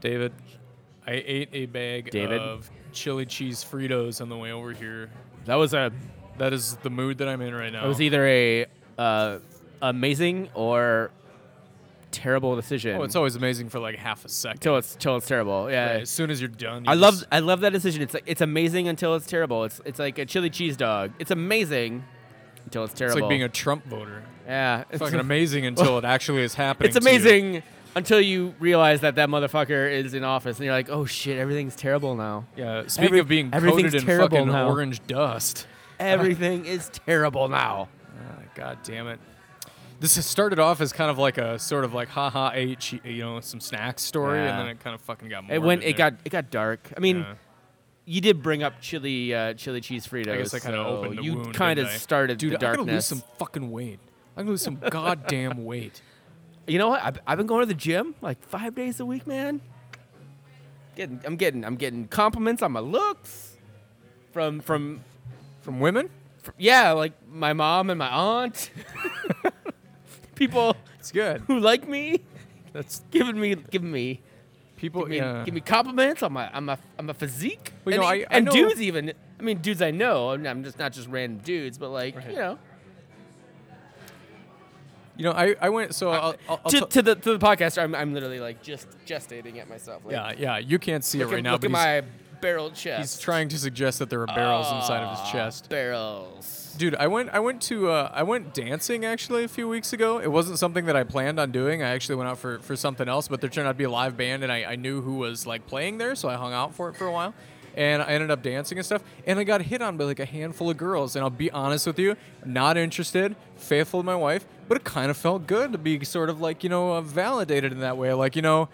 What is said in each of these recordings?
David, I ate a bag David? of chili cheese Fritos on the way over here. That was a That is the mood that I'm in right now. It was either a uh, amazing or terrible decision. oh, it's always amazing for like half a second. till it's till it's terrible. Yeah. Right, as soon as you're done, you I love I love that decision. It's like it's amazing until it's terrible. It's it's like a chili cheese dog. It's amazing until it's terrible. It's like being a Trump voter. yeah. It's Fucking amazing until it actually is happening. It's to you. amazing until you realize that that motherfucker is in office, and you're like, oh shit, everything's terrible now. Yeah. Speaking Every- of being everything's coated in terrible fucking now. orange dust. Everything is terrible now. Ah, God damn it. This has started off as kind of like a sort of like haha che- you know some snacks story, and then it kind of fucking got. It went. It got. It got dark. I mean, Yeah. you did bring up chili, uh, chili cheese Fritos. I guess I kind of so opened the You wound. kind of didn't I? started Dude, the I'm gonna lose darkness. some fucking weight. I'm gonna lose some goddamn weight. You know what? I've, I've been going to the gym like five days a week, man. Getting, I'm getting, I'm getting compliments on my looks from, from, From women? from yeah, like my mom and my aunt. People It's good. who like me, That's giving me, giving me, people. give me, yeah. give me compliments on my, on my, on my physique. Well, and know, I- I and dudes even. I mean, dudes I know. I'm I'm just not just random dudes, but like Right. you know, You know, I, I went so I'll, I'll, I'll to, t- to the to the podcast, I'm, I'm literally like just gestating at myself. Like, yeah yeah you can't see it right at, now, look but at my barrel chest. he's trying to suggest that there are barrels inside of his chest. Barrels. Dude, I went I went to uh, I went dancing actually a few weeks ago. It wasn't something that I planned on doing. I actually went out for, for something else, but there turned out to be a live band and I, I knew who was like playing there, so I hung out for it for a while. And I ended up dancing and stuff. And I got hit on by like a handful of girls. And I'll be honest with you, not interested, faithful to my wife, but it kind of felt good to be sort of like, you know, uh, validated in that way. Like, you know,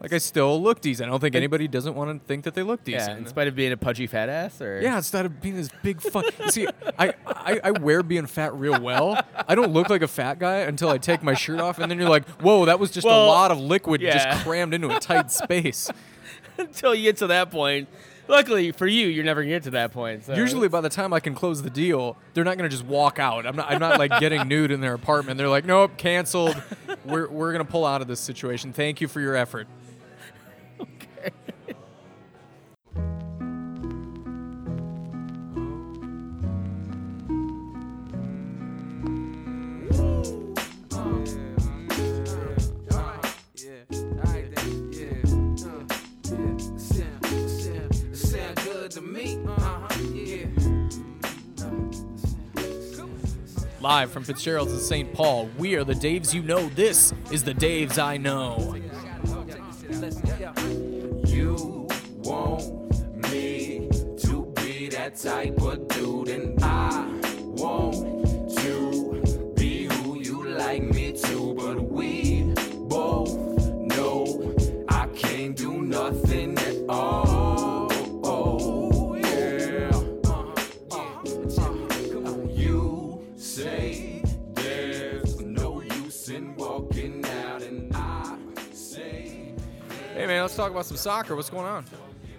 like I still look decent. I don't think anybody doesn't want to think that they look Yeah, decent. in spite of being a pudgy fat ass, or Yeah, instead of being this big fuck. See, I, I, I wear being fat real well. I don't look like a fat guy until I take my shirt off, and then you're like, whoa, that was just Well, a lot of liquid yeah. just crammed into a tight space. until you get to that point. Luckily for you, you're never gonna get to that point. So. Usually, by the time I can close the deal, they're not gonna just walk out. I'm not. I'm not like getting nude in their apartment. They're like, nope, canceled. We're we're gonna pull out of this situation. Thank you for your effort. Uh-huh, Live from Fitzgerald's in St. Paul, we are the Daves you know. This is the Daves I know. You want me to be that type of dude, and I want to be who you like me to. But we both know I can't do nothing Hey man, let's talk about some soccer. What's going on?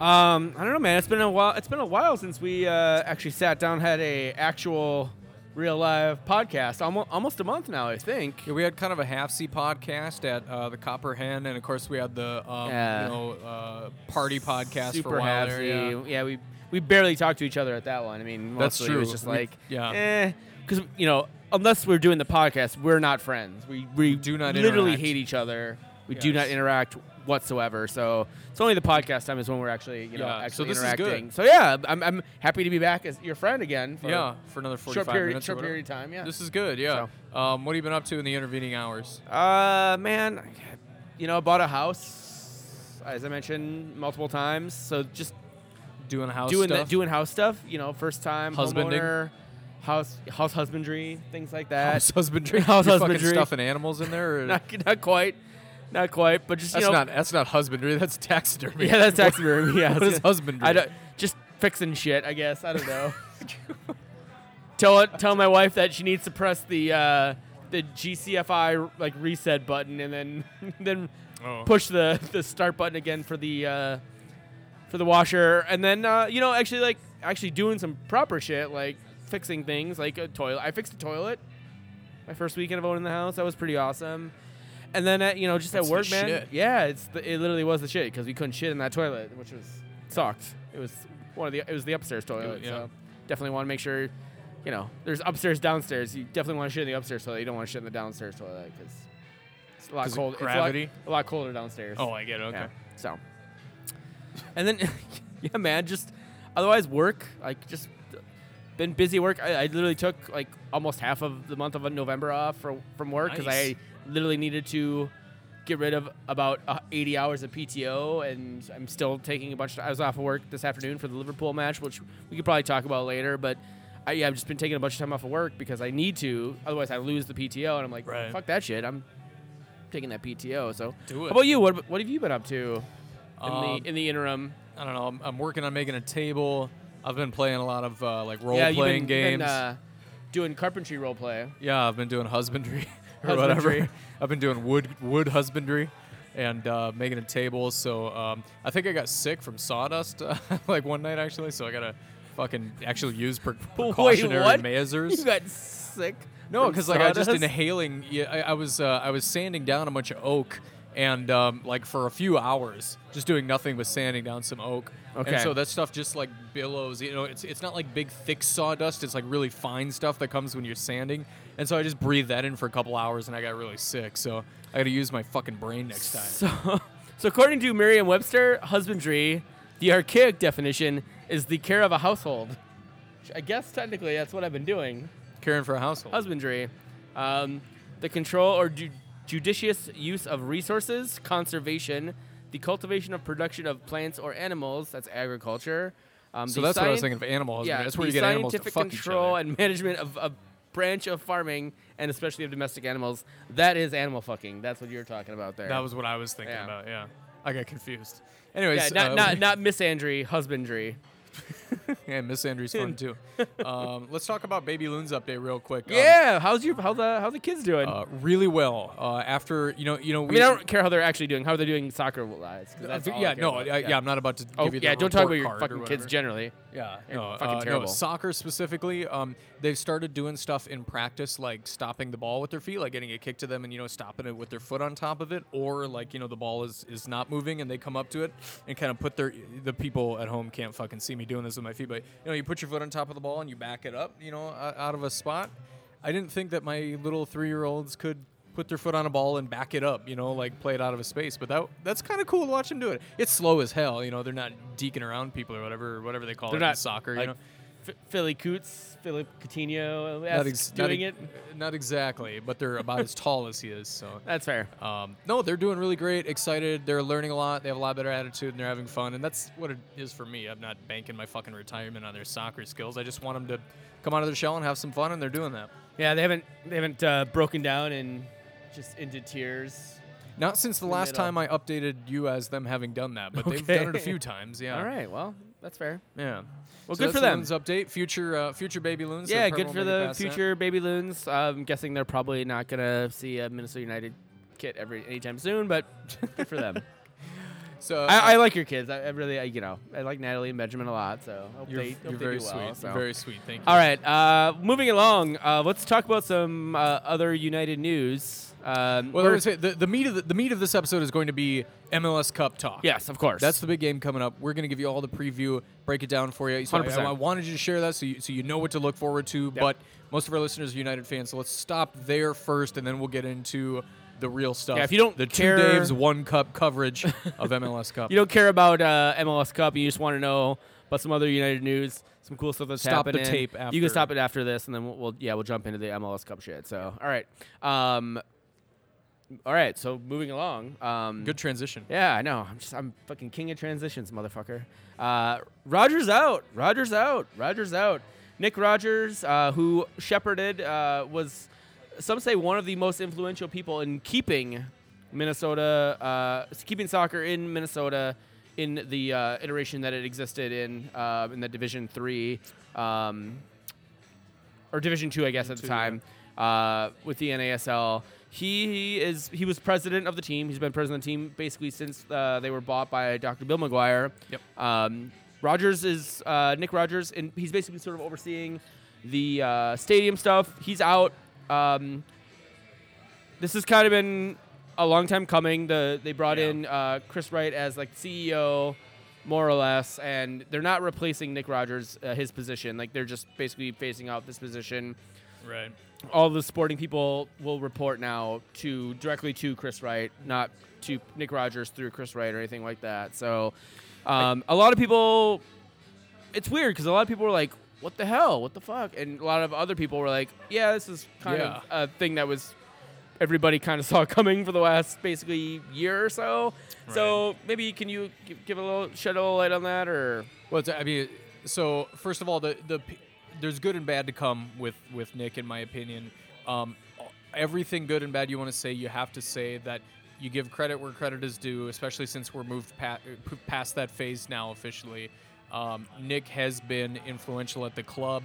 Um, I don't know, man. It's been a while. It's been a while since we uh, actually sat down, had a actual, real live podcast. Almost, almost a month now, I think. Yeah, we had kind of a half C podcast at uh, the Copper Hen, and of course we had the um, Yeah. you know uh, party podcast for a while there. Yeah. Yeah. we we barely talked to each other at that one. I mean, That's mostly It was true. just We- like, yeah. eh, because you know, unless we're doing the podcast, we're not friends. We we do not literally interact. hate each other. We do not interact whatsoever. So it's only the podcast time is when we're actually you know Yeah, so actually good. interacting. So yeah, I'm I'm happy to be back as your friend again. For Yeah, for another forty-five short period minutes. short period of time. Yeah. This is good. Yeah. Um, what have you been up to in the intervening hours? Uh, man, you know, I bought a house, as I mentioned multiple times. So just Doing house doing stuff. that, doing house stuff. You know, first time Husbanding. homeowner, house house husbandry, things like that. house husbandry. House You fucking husbandry. stuffing animals in there. Or? not not quite, not quite, but just you that's know, not. That's not husbandry. That's taxidermy. yeah, that's taxidermy. Yeah, What is husbandry? I don't, just fixing shit. I guess I don't know. tell tell my wife that she needs to press the uh, the GCFI like reset button and then then Oh. push the the start button again for the uh, for the washer, and then uh, you know actually like actually doing some proper shit like fixing things like a toilet. I fixed a toilet my first weekend of owning the house. That was pretty awesome. And then at, you know just That's at work, man. shit. Yeah, it's the, it literally was the shit because we couldn't shit in that toilet, which was sucked. It was one of the it was the upstairs toilet. yeah. So definitely want to make sure, you know, there's upstairs, downstairs. You definitely want to shit in the upstairs toilet. You don't want to shit in the downstairs toilet because it's a lot 'Cause of cold. it's a lot- gravity? a lot colder downstairs. Oh, I get it. Okay. Yeah. So, and then, yeah, man, just otherwise work, like just been busy work. I, I literally took like almost half of the month of November off for, from work because Nice. I literally needed to get rid of about uh, 80 hours of PTO, and I'm still taking a bunch. Of, I was off of work this afternoon for the Liverpool match, which we could probably talk about later, but. I, yeah, I've just been taking a bunch of time off of work because I need to. Otherwise, I lose the PTO, and I'm like, Right. fuck that shit. I'm taking that PTO. So, how about you? What What have you been up to in Um, the in the interim? I don't know. I'm, I'm working on making a table. I've been playing a lot of uh, like role yeah, playing been, games. Been, uh, doing carpentry role play. yeah, I've been doing husbandry or Husbandry. whatever. I've been doing wood wood husbandry and uh, making a table. So um, I think I got sick from sawdust uh, like one night actually. So I gotta fucking actually use pre- precautionary what? measures. You got sick. No, because like I just inhaling. Yeah, I, I was uh, I was sanding down a bunch of oak, and um, like for a few hours, just doing nothing but sanding down some oak. Okay. And so that stuff just like billows. You know, it's it's not like big thick sawdust. It's like really fine stuff that comes when you're sanding. And so I just breathed that in for a couple hours, and I got really sick. So I got to use my fucking brain next time. So, so according to Merriam-Webster, husbandry, the archaic definition is the care of a household. I guess technically that's what I've been doing. Caring for a household. Husbandry, um, the control or ju- judicious use of resources, conservation, the cultivation of production of plants or animals. That's agriculture. Um, so that's what I was thinking of animal husbandry. Yeah, that's where you get animals to fuck each control and management of a branch of farming, and especially of domestic animals. That is animal fucking. That's what you're talking about there. That was what I was thinking Yeah. about. Yeah, I got confused. Anyways, yeah, not uh, not not misandry, husbandry. Yeah, Miss Andrew's fun too. um, let's talk about Baby Loon's update real quick. Um, Yeah, how's your how the how the kids doing? uh, really well. Uh, after you know, you know, I we. mean, I don't care how they're actually doing. How are they doing soccer wise? uh, yeah, no. I, yeah. I'm not about to Oh, give you the yeah, don't talk about your fucking kids generally. Yeah, They're no, fucking uh, terrible. No, soccer specifically, um, they've started doing stuff in practice, like stopping the ball with their feet, like getting a kick to them and you know stopping it with their foot on top of it, or like you know the ball is is not moving and they come up to it and kind of put their the people at home can't fucking see me doing this with my feet, but you know you put your foot on top of the ball and you back it up, you know, out of a spot. I didn't think that my little three year olds could put their foot on a ball and back it up, you know, like play it out of a space. But that that's kind of cool to watch them do it. It's slow as hell, you know. They're not deeking around people or whatever, or whatever they call They're it in not soccer, like you know. F- Philly Coots, Philip Coutinho, Not, ex- not doing it. Not exactly, but they're about as tall as he is. So, That's fair. um, no, they're doing really great. Excited. They're learning a lot. They have a lot better attitude and they're having fun. And that's what it is for me. I'm not banking my fucking retirement on their soccer skills. I just want them to come out of their shell and have some fun, and they're doing that. Yeah, they haven't they haven't uh, broken down and just into tears. Not since the the last middle. time I updated you as them having done that, but they've done it a few times. Yeah. All right, well, that's fair. Yeah. Well, So good for them. Loons update. Future, uh, future baby loons. yeah, good for the that. future baby loons. I'm guessing they're probably not gonna see a Minnesota United kit every anytime soon, but good for them. So uh, I, I like your kids. I, I really, I, you know, I like Natalie and Benjamin a lot. So I hope you're, they, hope you're they very do sweet. well. so. Very sweet. Thank you. All right, uh, moving along. Uh, let's talk about some uh, other United news. Um, Well, I say the, the meat of the, the meat of this episode is going to be MLS Cup talk. yes, of course. That's the big game coming up. We're going to give you all the preview, break it down for you. So I, 100%. I wanted you to share that so you, so you know what to look forward to. But most of our listeners are United fans, so let's stop there first, and then we'll get into the real stuff. Yeah, if you don't the care- two Daves one cup coverage of MLS Cup. you don't care about uh, MLS Cup. You just want to know about some other United news, some cool stuff that's happening. Stop the tape You can stop it after this, and then we'll, we'll yeah we'll jump into the MLS Cup shit. So all right, um, all right. So moving along. Um, Good transition. Yeah, I know. I'm just I'm fucking king of transitions, motherfucker. Uh, Rogers out. Rogers out. Rogers out. Nick Rogers, uh, who shepherded, uh, was some say one of the most influential people in keeping Minnesota, uh, keeping soccer in Minnesota in the uh, iteration that it existed in uh, in the Division Three. Um, or Division Two, I guess, at the time, uh, with the NASL. He, he is he was president of the team. He's been president of the team basically since uh, they were bought by Dr. Bill McGuire. Yep. Um, Rogers is uh, Nick Rogers, and he's basically sort of overseeing the uh, stadium stuff. He's out. Um, this has kind of been a long time coming. The they brought Yeah. in uh, Chris Wright as like CEO, more or less, and they're not replacing Nick Rogers uh, his position. Like they're just basically phasing out this position. Right. All the sporting people will report now to directly to Chris Wright, not to Nick Rogers through Chris Wright or anything like that. So, um, a lot of people, it's weird because a lot of people were like, "What the hell? What the fuck?" And a lot of other people were like, "Yeah, this is kind Yeah. of a thing that was everybody kind of saw coming for the last basically year or so." So maybe can you gi- give a little shed a little light on that, or Well, I mean, so first of all, the the there's good and bad to come with with Nick, in my opinion. Um, everything good and bad you want to say, you have to say that you give credit where credit is due, especially since we're moved pa- p- past that phase now officially. Um, Nick has been influential at the club.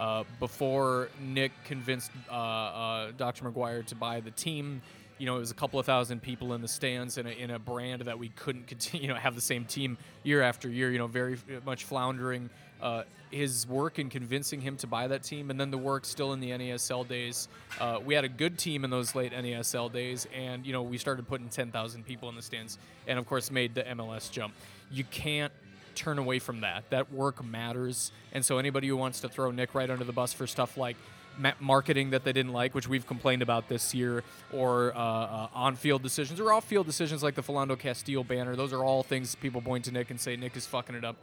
Uh, before Nick convinced uh, uh, Dr. McGuire to buy the team, you know, it was a couple of thousand people in the stands in a, in a brand that we couldn't continue, you know, have the same team year after year, you know, very much floundering. Uh, his work in convincing him to buy that team, and then the work still in the NASL days. Uh, we had a good team in those late NASL days, and you know we started putting 10,000 people in the stands, and of course made the MLS jump. You can't turn away from that. That work matters, and so anybody who wants to throw Nick right under the bus for stuff like ma- marketing that they didn't like, which we've complained about this year, or uh, uh, on-field decisions or off-field decisions like the Philando Castile banner. Those are all things people point to Nick and say Nick is fucking it up.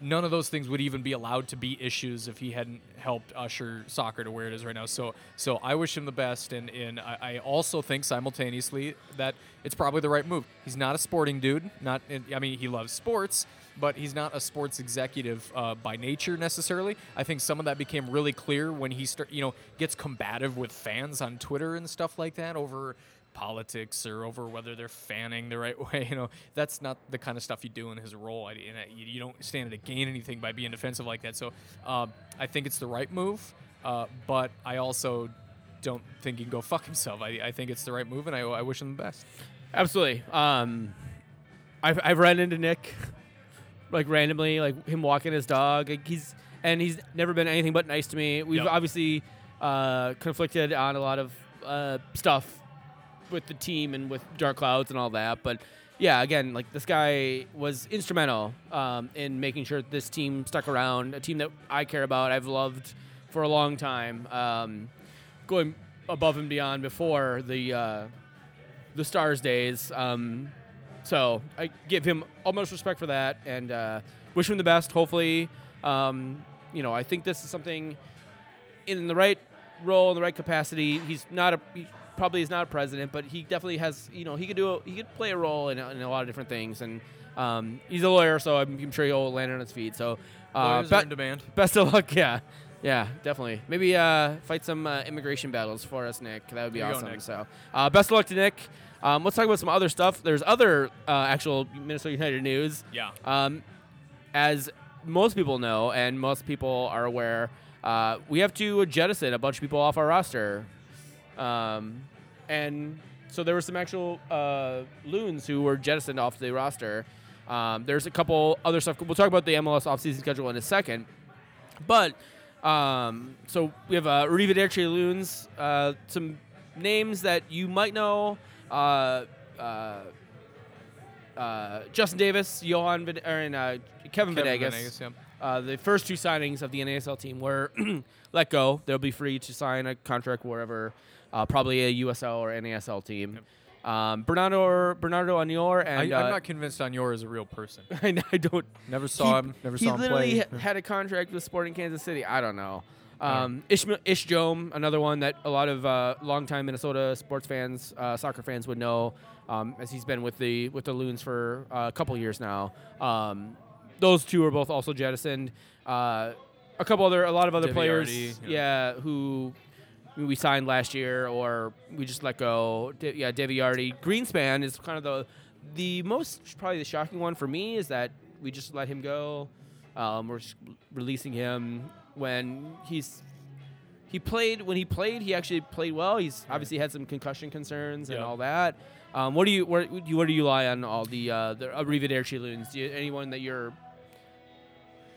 None of those things would even be allowed to be issues if he hadn't helped usher soccer to where it is right now. So, so I wish him the best, and, and I, I also think simultaneously that it's probably the right move. He's not a sporting dude. Not, I mean, he loves sports, but he's not a sports executive uh, by nature necessarily. I think some of that became really clear when he start, you know, gets combative with fans on Twitter and stuff like that over politics or over whether they're fanning the right way. You know, that's not the kind of stuff you do in his role. And you don't stand to gain anything by being defensive like that. So uh, I think it's the right move, uh, but I also don't think he can go fuck himself. I, I think it's the right move, and I, I wish him the best. Absolutely. Um, I've I've run into Nick, like randomly, like him walking his dog. Like he's and he's never been anything but nice to me. We've Yep. obviously uh, conflicted on a lot of uh, stuff with the team and with Dark Clouds and all that, but. Yeah, again, like this guy was instrumental um, in making sure this team stuck around. A team that I care about, I've loved for a long time. Um, going above and beyond before the uh, the Stars days. Um, so I give him almost respect for that and uh, wish him the best. Hopefully, um, you know, I think this is something in the right role, in the right capacity. He's not a he probably is not a president, but he definitely has. You know, he could do a, he could play a role in, a- in a lot of different things. And um, he's a lawyer, so I'm, I'm sure he'll land on his feet. So. Uh, Lawyers are be- in demand. Best of luck. Yeah, yeah, definitely. Maybe uh, fight some uh, immigration battles for us, Nick. That would be you go, awesome. So, uh, best of luck to Nick. Um, let's talk about some other stuff. There's other uh, actual Minnesota United news. Yeah. Um, as most people know, and most people are aware, uh, we have to jettison a bunch of people off our roster. Um, and so there were some actual uh, loons who were jettisoned off the roster. Um, there's a couple other stuff. We'll talk about the MLS offseason schedule in a second. But um, so we have uh, Arrivederci Loons, uh, some names that you might know. Uh, uh, uh, Justin Davis, Johan, Vid- or, and, uh, Kevin, Kevin Venegas. Venegas, yeah. Uh, the first two signings of the NASL team were let go. They'll be free to sign a contract wherever, uh, probably a USL or NASL team. Um, Bernardo Bernardo Añor and I, I'm uh, not convinced Añor is a real person. I, I don't. Never saw he, him. Never he saw him literally play. ha- had a contract with Sporting Kansas City. I don't know. Um, Ishma- Ish Jome, another one that a lot of uh, longtime Minnesota sports fans, uh, soccer fans would know, um, as he's been with the with the Loons for uh, a couple years now. Um, those two are both also jettisoned. Uh, a couple other, a lot of other players, yeah, who we signed last year or we just let go. De- yeah, Devi Artie. Greenspan is kind of the the most probably the shocking one for me is that we just let him go. Um, we're releasing him when he's he played when he played he actually played well. He's obviously had some concussion concerns and Yeah. all that. Um, what do you where, do you- where do you lie on all the uh, the Arrivederci loons? Do you, anyone that you're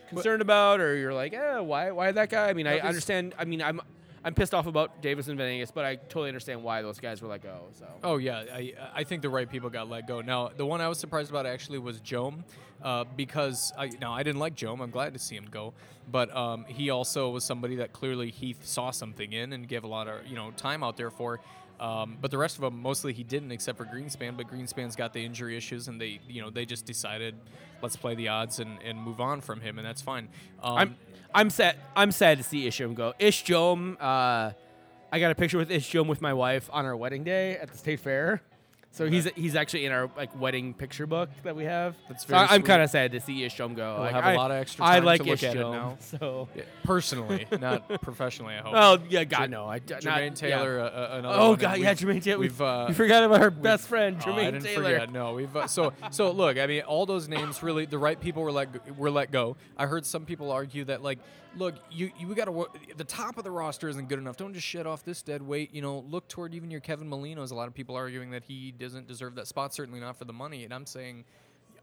concerned about or you're like, eh, why why that guy? I mean, I understand. I mean, I'm I'm pissed off about Davis and Venegas, but I totally understand why those guys were let go. So Oh yeah, I I think the right people got let go. Now the one I was surprised about actually was Jome, uh, because I now I didn't like Jome. I'm glad to see him go, but um, he also was somebody that clearly Heath saw something in and gave a lot of you know time out there for. Um, but the rest of them mostly he didn't, except for Greenspan. But Greenspan's got the injury issues, and they you know they just decided let's play the odds and, and move on from him, and that's fine. Um, I'm I'm sad. I'm sad to see Isham go. Ish Jome. Uh, I got a picture with Ish Jome with my wife on our wedding day at the state fair. So he's he's actually in our like wedding picture book that we have. That's So very I, am kind of sad to see Ish Jome go. We'll Like, have a lot of extra I time like to look Ish at it now. So. yeah, personally, not professionally. I hope. Oh yeah, God Jer- no. I d- not- Jermaine yeah. Taylor, uh, uh, another Oh God, yeah, Jermaine Taylor. We've uh, you forgot about our best friend, Oh, Jermaine I didn't Taylor. forget. No, we've uh, so so. Look, I mean, all those names really, the right people were let were let go. I heard some people argue that like, look, you you got to the top of the roster isn't good enough. Don't just shit off this dead weight. You know, look toward even your Kevin Molinos. A lot of people arguing that he doesn't deserve that spot. Certainly not for the money. And I'm saying.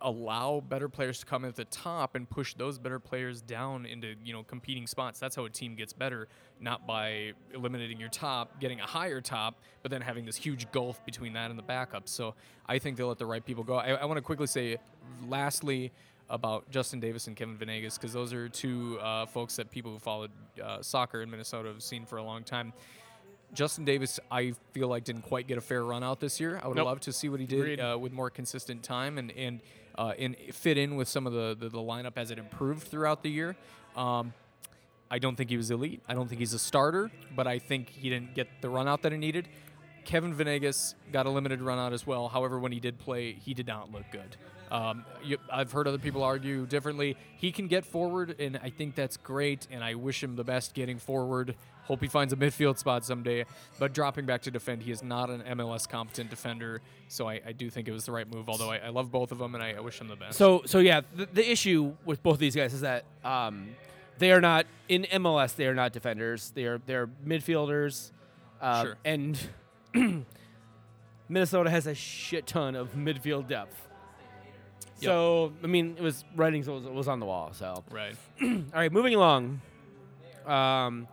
Allow better players to come at the top and push those better players down into you know competing spots. That's how a team gets better, not by eliminating your top, getting a higher top, but then having this huge gulf between that and the backup. So I think they'll let the right people go. I, I want to quickly say, lastly, about Justin Davis and Kevin Venegas because those are two uh, folks that people who followed uh, soccer in Minnesota have seen for a long time. Justin Davis, I feel like didn't quite get a fair run out this year. I would Nope. love to see what he did uh, with more consistent time and and uh, and fit in with some of the, the the lineup as it improved throughout the year. Um, I don't think he was elite. I don't think he's a starter, but I think he didn't get the run out that he needed. Kevin Venegas got a limited run out as well. However, when he did play, he did not look good. Um, you, I've heard other people argue differently. He can get forward, and I think that's great. And I wish him the best getting forward. Hope he finds a midfield spot someday. But dropping back to defend, he is not an MLS competent defender. So I, I do think it was the right move. Although I, I love both of them, and I, I wish him the best. So so yeah, the, the issue with both of these guys is that um, they are not in MLS. They are not defenders. They are they're midfielders. Uh, Sure. And Minnesota has a shit ton of midfield depth. Yep. So I mean, it was writings was, was on the wall. So right. all right, moving along. Um,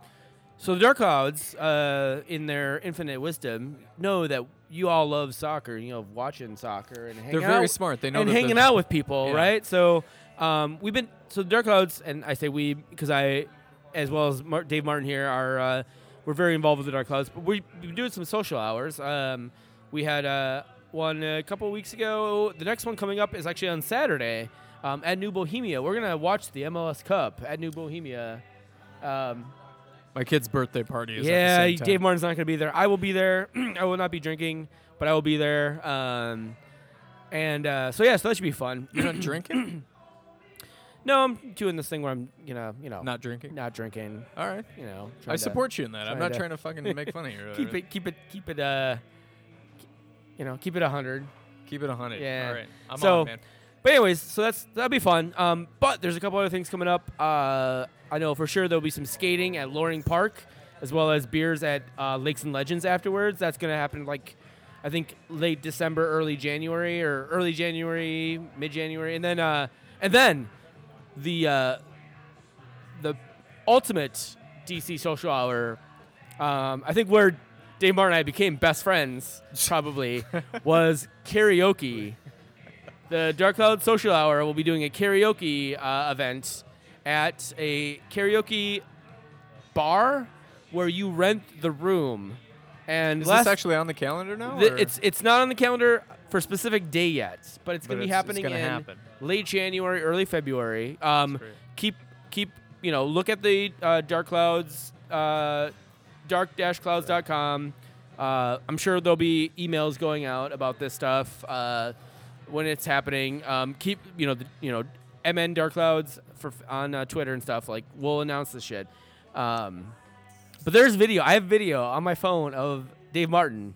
so the Dark Clouds, uh, in their infinite wisdom, know that you all love soccer. You know, watching soccer and hanging They're very out smart. They know and hanging out with people, Yeah. right? So um, we've been so the Dark Clouds, and I say we because I, as well as Mar- Dave Martin here, are uh, we're very involved with the Dark Clouds. But we, we've been doing some social hours. Um, we had uh, one a couple weeks ago. The next one coming up is actually on Saturday um, at New Bohemia. We're gonna watch the MLS Cup at New Bohemia. Um, My kid's birthday party is yeah, at the same time. Dave Martin's not going to be there. I will be there. I will not be drinking, but I will be there. Um, and uh, so yeah, so that should be fun. You're not drinking? No, I'm doing this thing where I'm, you know, you know, Not drinking? not drinking. All right. You know, I support you in that. I'm not to- trying to fucking make fun of you. Keep it, keep it, keep it. Uh, you know, keep it a hundred. Keep it a hundred. Yeah. All right. I'm So- on, man. But anyways, so that's that'll be fun. Um, but there's a couple other things coming up. Uh, I know for sure there'll be some skating at Loring Park, as well as beers at uh, Lakes and Legends afterwards. That's gonna happen like, I think late December, early January, or early January, mid January, and then uh, and then the uh, the ultimate DC social hour. Um, I think where Dave Martin and I became best friends probably was karaoke. The Dark Cloud Social Hour will be doing a karaoke uh, event at a karaoke bar where you rent the room. And Is last, this actually on the calendar now? or- it's it's not on the calendar for a specific day yet, but it's going to be happening in happen. late January, early February. Um, keep keep you know look at the uh, Dark Clouds, uh, dark-clouds.com. Uh, I'm sure there'll be emails going out about this stuff uh, when it's happening. Um, keep you know the, you know MN Dark Clouds for on uh, Twitter and stuff. Like we'll announce this shit. Um, but there's video. I have video on my phone of Dave Martin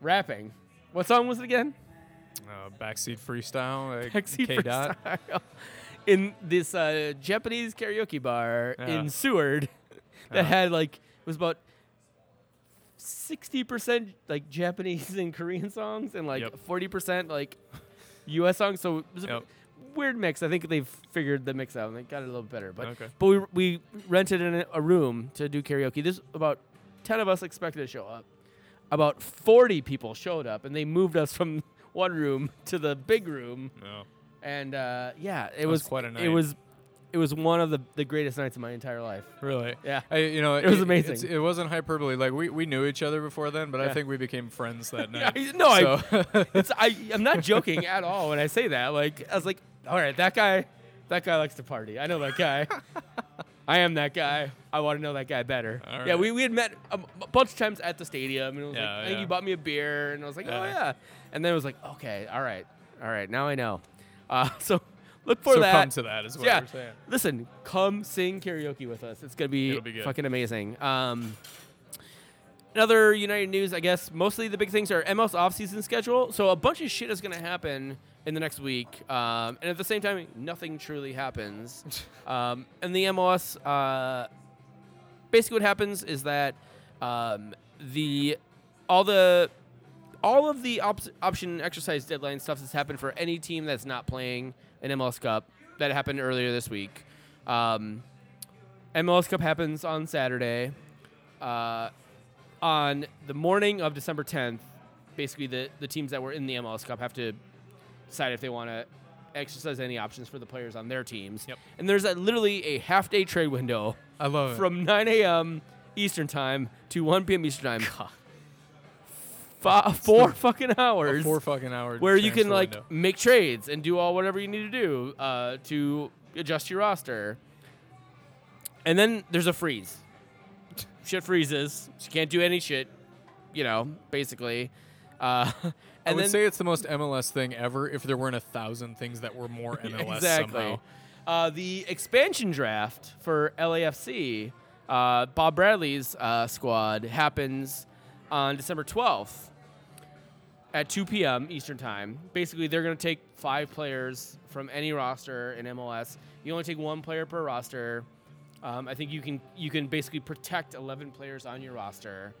rapping. What song was it again? uh, backseat freestyle. Like Taxi K dot. freestyle in this uh, Japanese karaoke bar Yeah. in Seward that Yeah. had like it was about sixty percent like Japanese and Korean songs and like Yep. forty percent like U.S. songs. So it was a Yep. weird mix. I think they've figured the mix out and they got it a little better. But Okay. but we we rented in a- room to do karaoke. This about ten of us expected to show up. About forty people showed up, and they moved us from one room to the big room. No. And uh, yeah, it was was quite a night. It was it was one of the, the greatest nights of my entire life. Really? Yeah. I, you know, It was amazing. it wasn't hyperbole. Like we, we knew each other before then, but I think we became friends that Yeah, night. no, I, it's, I I'm not joking at all when I say that. Like I was like, all right, that guy, that guy likes to party. I know that guy. I am that guy. I want to know that guy better. All Yeah, we, we had met a, bunch of times at the stadium, and it was like, Yeah, I think yeah. you bought me a beer, and I was like, oh Yeah. yeah, and then it was like, okay, all right, all right, now I know. Uh, so look for so that. come to that is what yeah, we're saying. listen, come sing karaoke with us. It's gonna be, be fucking amazing. Um, another United news, I guess. Mostly the big things are MLS offseason schedule. So a bunch of shit is gonna happen in the next week, um, and at the same time, nothing truly happens. um, and the MLS, uh, basically, what happens is that um, the all the all of the op- option exercise deadline stuff that's happened for any team that's not playing an MLS Cup that happened earlier this week. Um, MLS Cup happens on Saturday. Uh, on the morning of December 10th, basically the, the teams that were in the MLS Cup have to decide if they want to exercise any options for the players on their teams. Yep. And there's a, literally a half day trade window I love it. from 9 a.m. Eastern time to 1 p.m. Eastern time. Fi- four fucking hours four fucking hours. where you can like window. make trades and do all whatever you need to do uh, to adjust your roster. And then there's a freeze. shit freezes. You can't do any shit. You know, basically. Uh, and I would then say it's the most MLS thing ever. If there weren't a thousand things that were more MLS exactly. somehow. Uh, the expansion draft for LAFC, uh, Bob Bradley's uh, squad, happens on December 12th at 2 p.m. Eastern Time. Basically, they're going to take five players from any roster in MLS. You only take one player per roster. Um, I think you can you can basically protect 11 players on your roster.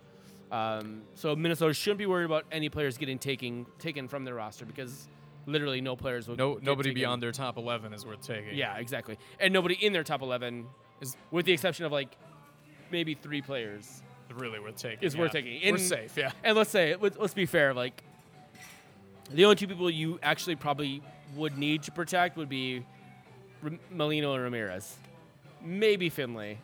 Um, so Minnesota shouldn't be worried about any players getting taken taken from their roster because literally no players will No, nobody taken. beyond their top eleven is worth taking. Yeah, exactly. And nobody in their top 11 is, with the exception of like maybe three players, really worth taking. is worth yeah. taking. We're safe. Yeah. And let's say, let's, let's be fair, like the only two people you actually probably would need to protect would be Ram- Molino and Ramirez. Maybe Finlay.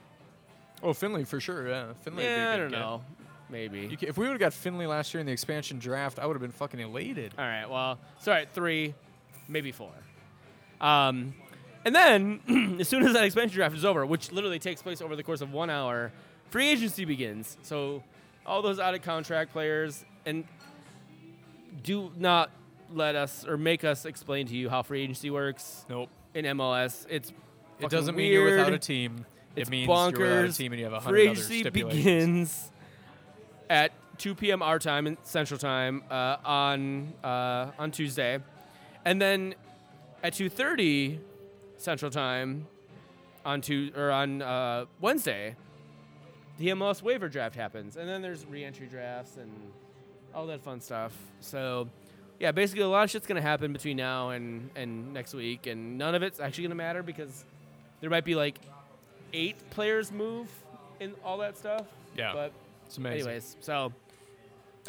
Oh, Finlay for sure. Yeah, Finlay. would be a yeah, I don't get. know. Maybe. You ca- if we would have got Finlay last year in the expansion draft, I would have been fucking elated. All right. Well, sorry, three, maybe four. Um, and then as soon as that expansion draft is over, which literally takes place over the course of one hour, free agency begins. So all those out of contract players and do not let us or make us explain to you how free agency works Nope. in MLS. It's It doesn't mean you're without a team. It's it means bonkers. you're without a team and you have a hundred other agency stipulations. begins at 2 p.m. our time and Central Time uh, on uh, on Tuesday, and then at 2:30 Central Time on tu- or on uh, Wednesday, the MLS waiver draft happens, and then there's re-entry drafts and all that fun stuff. So. Yeah, basically a lot of shit's gonna happen between now and, and next week, and none of it's actually gonna matter because there might be like eight players move in all that stuff. Yeah, But it's amazing. anyways, so,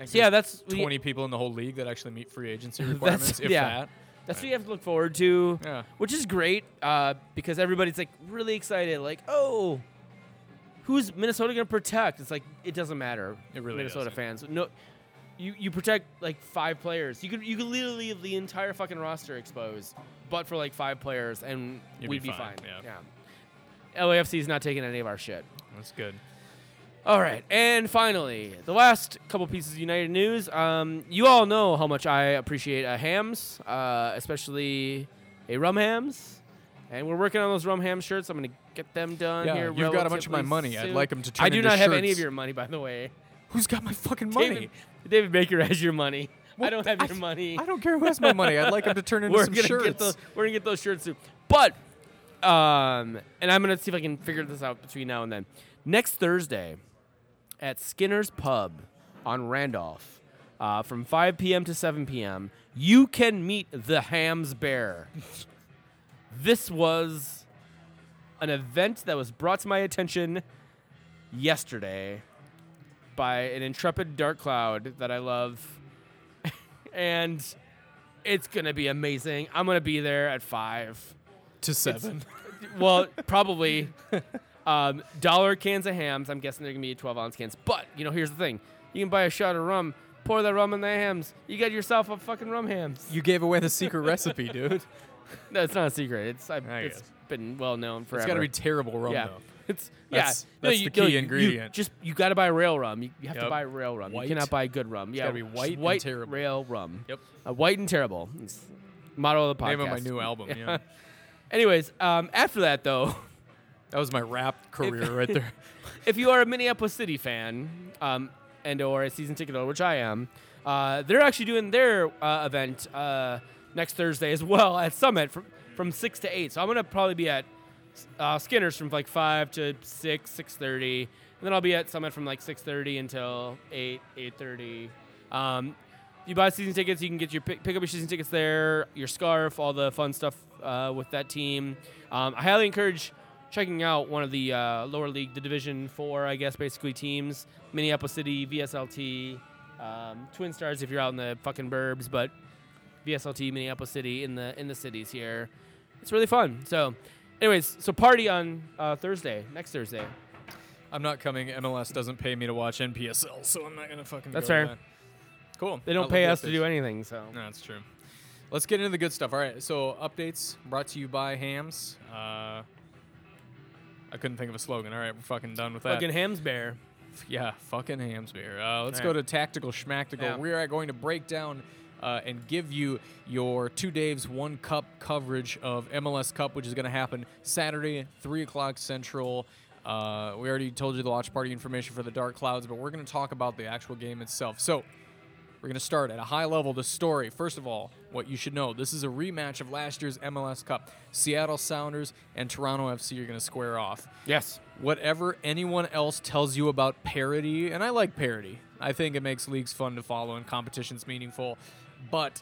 so yeah, that's we- 20 people in the whole league that actually meet free agency requirements, if yeah. that. that's what you have to look forward to, Yeah. which is great uh, because everybody's like really excited. Like, oh, who's Minnesota gonna protect? It's like it doesn't matter. It really Minnesota doesn't. fans. No, you you protect like five players. You could you could literally leave the entire fucking roster exposed, but for like five players, and You'd we'd be be, fine, fine. yeah. LAFC is not taking any of our shit. That's good. All right, and finally, the last couple pieces of United news. Um, you all know how much I appreciate uh, Hamm's, uh, especially a rum Hamm's, and we're working on those rum ham shirts. I'm gonna get them done Yeah, here. you've got a bunch of my money. I'd like them to turn into shirts. I do not have any of your money, by the way. Who's got my fucking money? David, David Baker has your money. I don't have I- your money. I don't care who has my money. I'd like them to turn into we're some gonna shirts. get those. We're gonna get those shirts soon. But, um, and I'm gonna see if I can figure this out between now and then. Next Thursday, at Skinner's Pub on Randolph, uh, from 5 p.m. to 7 p.m., you can meet the Hamm's Bear. This was an event that was brought to my attention yesterday by an intrepid dark cloud that I love. and it's going to be amazing. I'm going to be there at 5. To seven. Well, probably um, dollar cans of Hamm's. I'm guessing they're going to be 12 ounce cans. But, you know, here's the thing. You can buy a shot of rum, pour that rum in the Hamm's. You get yourself a fucking rum Hamm's. You gave away the secret recipe, dude. No, it's not a secret. It's I've, I it's guess. been well known forever. It's got to be terrible rum, yeah. though. It's That's- yeah. that's the key you- ingredient. just you got to buy rail rum. You, you have to Yep. buy rail rum. White. You cannot buy good rum. Yeah, It's gotta be just white and terrible. rail rum. Yep. Uh, white and terrible. It's motto of the podcast. Name of my new album. Yeah. Anyways, um, after that though, That was my rap career right there. if you are a Minneapolis City fan, um, and or a season ticket holder, which I am, uh, they're actually doing their uh, event uh, next Thursday as well at Summit from from six to eight. So I'm gonna probably be at uh, Skinner's from like five to six, six thirty, and then I'll be at Summit from like six thirty until eight, eight thirty. Um, you buy season tickets, you can get your pick, pick up your season tickets there, your scarf, all the fun stuff uh, with that team. Um, I highly encourage checking out one of the uh, lower league, the Division Four, I guess, basically teams. Minneapolis City, VSLT, um, Twin Stars if you're out in the fucking burbs, but VSLT, Minneapolis City in the in the cities here. It's really fun. So, anyways, so party on uh, Thursday, next Thursday. I'm not coming. MLS doesn't pay me to watch NPSL, so I'm not gonna fucking. That's go fair. that. Cool. They don't love pay us to do anything, so No, that's true. Let's get into the good stuff. All right. So updates brought to you by Hamm's. Uh, I couldn't think of a slogan. All right, we're fucking done with that. fucking Hamm's bear. Yeah, fucking Hamm's beer. Uh, let's go to tactical schmactical. Yeah. We are going to break down uh, and give you your two Daves one cup coverage of MLS Cup, which is going to happen Saturday, three o'clock Central. Uh, we already told you the watch party information for the Dark Clouds, but we're going to talk about the actual game itself. So. We're going to start at a high level. The story, first of all, what you should know this is a rematch of last year's MLS Cup. Seattle Sounders and Toronto FC are going to square off Yes. whatever anyone else tells you about parody, and I like parody. I think it makes leagues fun to follow and competitions meaningful. But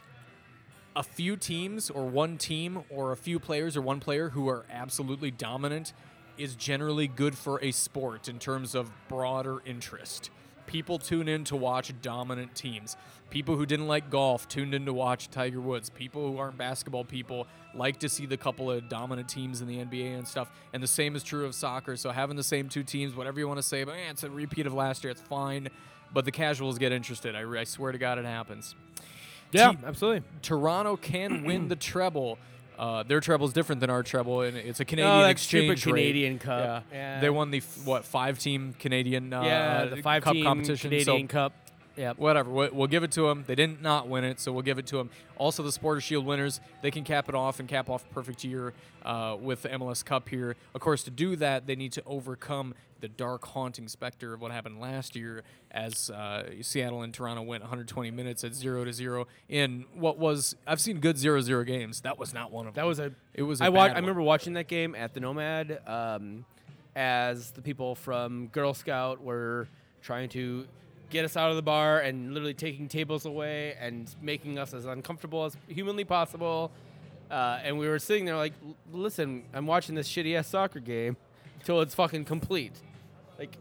a few teams or one team or a few players or one player who are absolutely dominant is generally good for a sport in terms of broader interest. People tune in to watch dominant teams. People who didn't like golf tuned in to watch Tiger Woods. People who aren't basketball people like to see the couple of dominant teams in the NBA and stuff. And the same is true of soccer. So having the same two teams, whatever you want to say, but eh, it's a repeat of last year, it's fine. But the casuals get interested. I, I swear to God, it happens. Yeah, Te- absolutely. Toronto can win the treble. Uh, their treble is different than our treble, and it's a Canadian oh, that exchange stupid rate. Canadian Cup. Yeah. they won the f- what five team Canadian uh, yeah, the five cup team competition. Canadian so Cup. Yep. whatever, we'll, we'll give it to them. They didn't not win it, so we'll give it to them. Also, the Supporter Shield winners, they can cap it off and cap off a perfect year uh, with the MLS Cup here. Of course, to do that, they need to overcome the dark, haunting specter of what happened last year as uh, Seattle and Toronto went 120 minutes at zero to zero in what was I've seen good zero zero games. That was not one of That them. was a. It was. I I wa- I remember watching that game at the Nomad um, as the people from Girl Scout were trying to get us out of the bar and literally taking tables away and making us as uncomfortable as humanly possible. Uh, and we were sitting there like, listen, I'm watching this shitty ass soccer game till it's fucking complete. Like,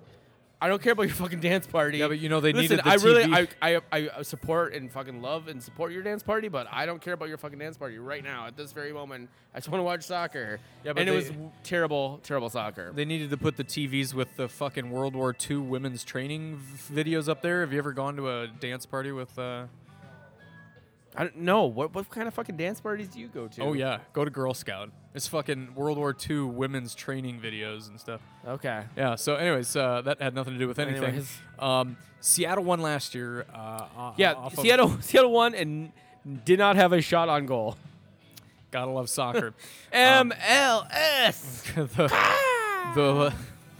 I don't care about your fucking dance party. Yeah, but you know they Listen, needed the I really, TV. I, I, I support and fucking love and support your dance party, but I don't care about your fucking dance party right now at this very moment. I just want to watch soccer. Yeah, but and it they- was w- terrible, terrible soccer. They needed to put the TVs with the fucking World War II women's training v- videos up there. Have you ever gone to a dance party with? Uh, I don't know what what kind of fucking dance parties do you go to? oh yeah, go to Girl Scout. It's fucking World War II women's training videos and stuff. Okay. Yeah. So, anyways, uh, that had nothing to do with anything. Anyways. Um, Seattle won last year. Uh, Yeah, off of- Seattle Seattle won and did not have a shot on goal. gotta love soccer. MLS. the, the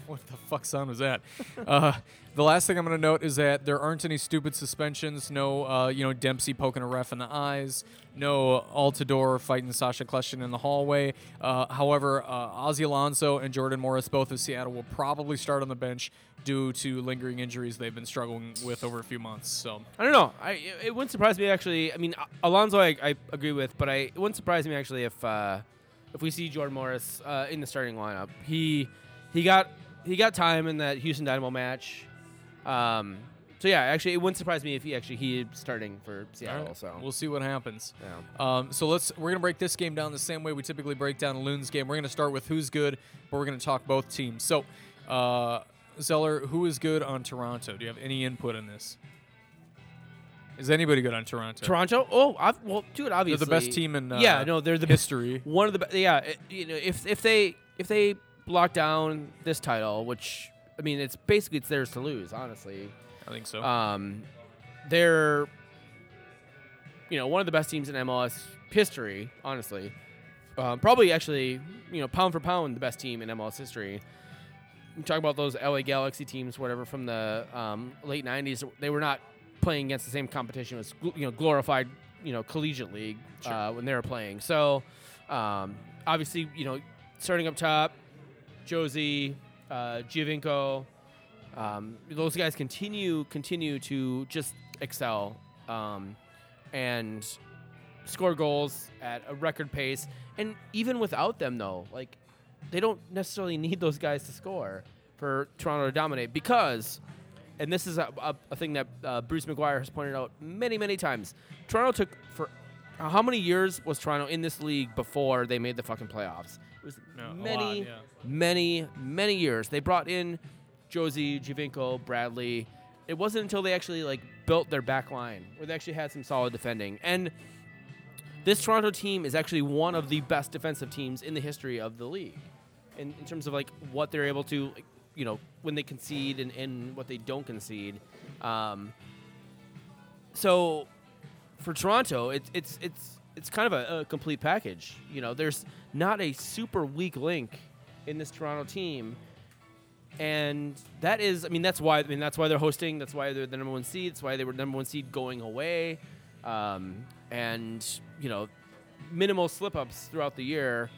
what the fuck sound was that? Uh, the last thing I'm going to note is that there aren't any stupid suspensions. No, uh, you know, Dempsey poking a ref in the eyes. No Altidore fighting Sacha Kljestan in the hallway. Uh, however, uh, Ozzie Alonso and Jordan Morris, both of Seattle, will probably start on the bench due to lingering injuries they've been struggling with over a few months. So I don't know. I it, wouldn't surprise me actually. I mean, Alonso, I, I agree with, but I it wouldn't surprise me actually if uh, if we see Jordan Morris uh, in the starting lineup. He he got he got time in that Houston Dynamo match. Um, so yeah, actually, it wouldn't surprise me if he actually he starting for Seattle. Alright, So we'll see what happens. yeah. Um, so let's we're gonna break this game down the same way we typically break down a Loons game. We're gonna start with who's good, but we're gonna talk both teams. So, uh, Zeller, who is good on Toronto? Do you have any input in this? Is anybody good on Toronto? Toronto. Oh, I've, well, dude, obviously They're the best team in uh, yeah, no, they're the history. One of the be- yeah. it- you know, if if they if they lock down this title, which I mean, it's basically it's theirs to lose. Honestly, I think so. um, they're you know one of the best teams in MLS history. Honestly, um, probably actually you know pound for pound the best team in MLS history. You talk about those LA Galaxy teams, whatever from the um, late '90s. They were not playing against the same competition as gl- you know glorified you know collegiate league Sure. uh, when they were playing. So um, obviously you know starting up top, Jozy, uh, Giovinco, um, those guys continue continue to just excel um, and score goals at a record pace. And even without them, though, like they don't necessarily need those guys to score for Toronto to dominate because, and this is a, a, a thing that uh, Bruce McGuire has pointed out many, many times. Toronto took for how many years was Toronto in this league before they made the fucking playoffs? It was Yeah, a lot, many, yeah. many, many years. They brought in Jozy, Giovinco, Bradley. It wasn't until they actually like built their back line where they actually had some solid defending. And this Toronto team is actually one of the best defensive teams in the history of the league, in, in terms of like what they're able to, like, you know, when they concede and, and what they don't concede. Um, so for Toronto, it's it's it's it's kind of a, a complete package. You know, there's not a super weak link in this Toronto team, and that is, I mean, that's why I mean that's why they're hosting. That's why they're the number one seed. That's why they were number one seed going away, um, and you know, minimal slip ups throughout the year,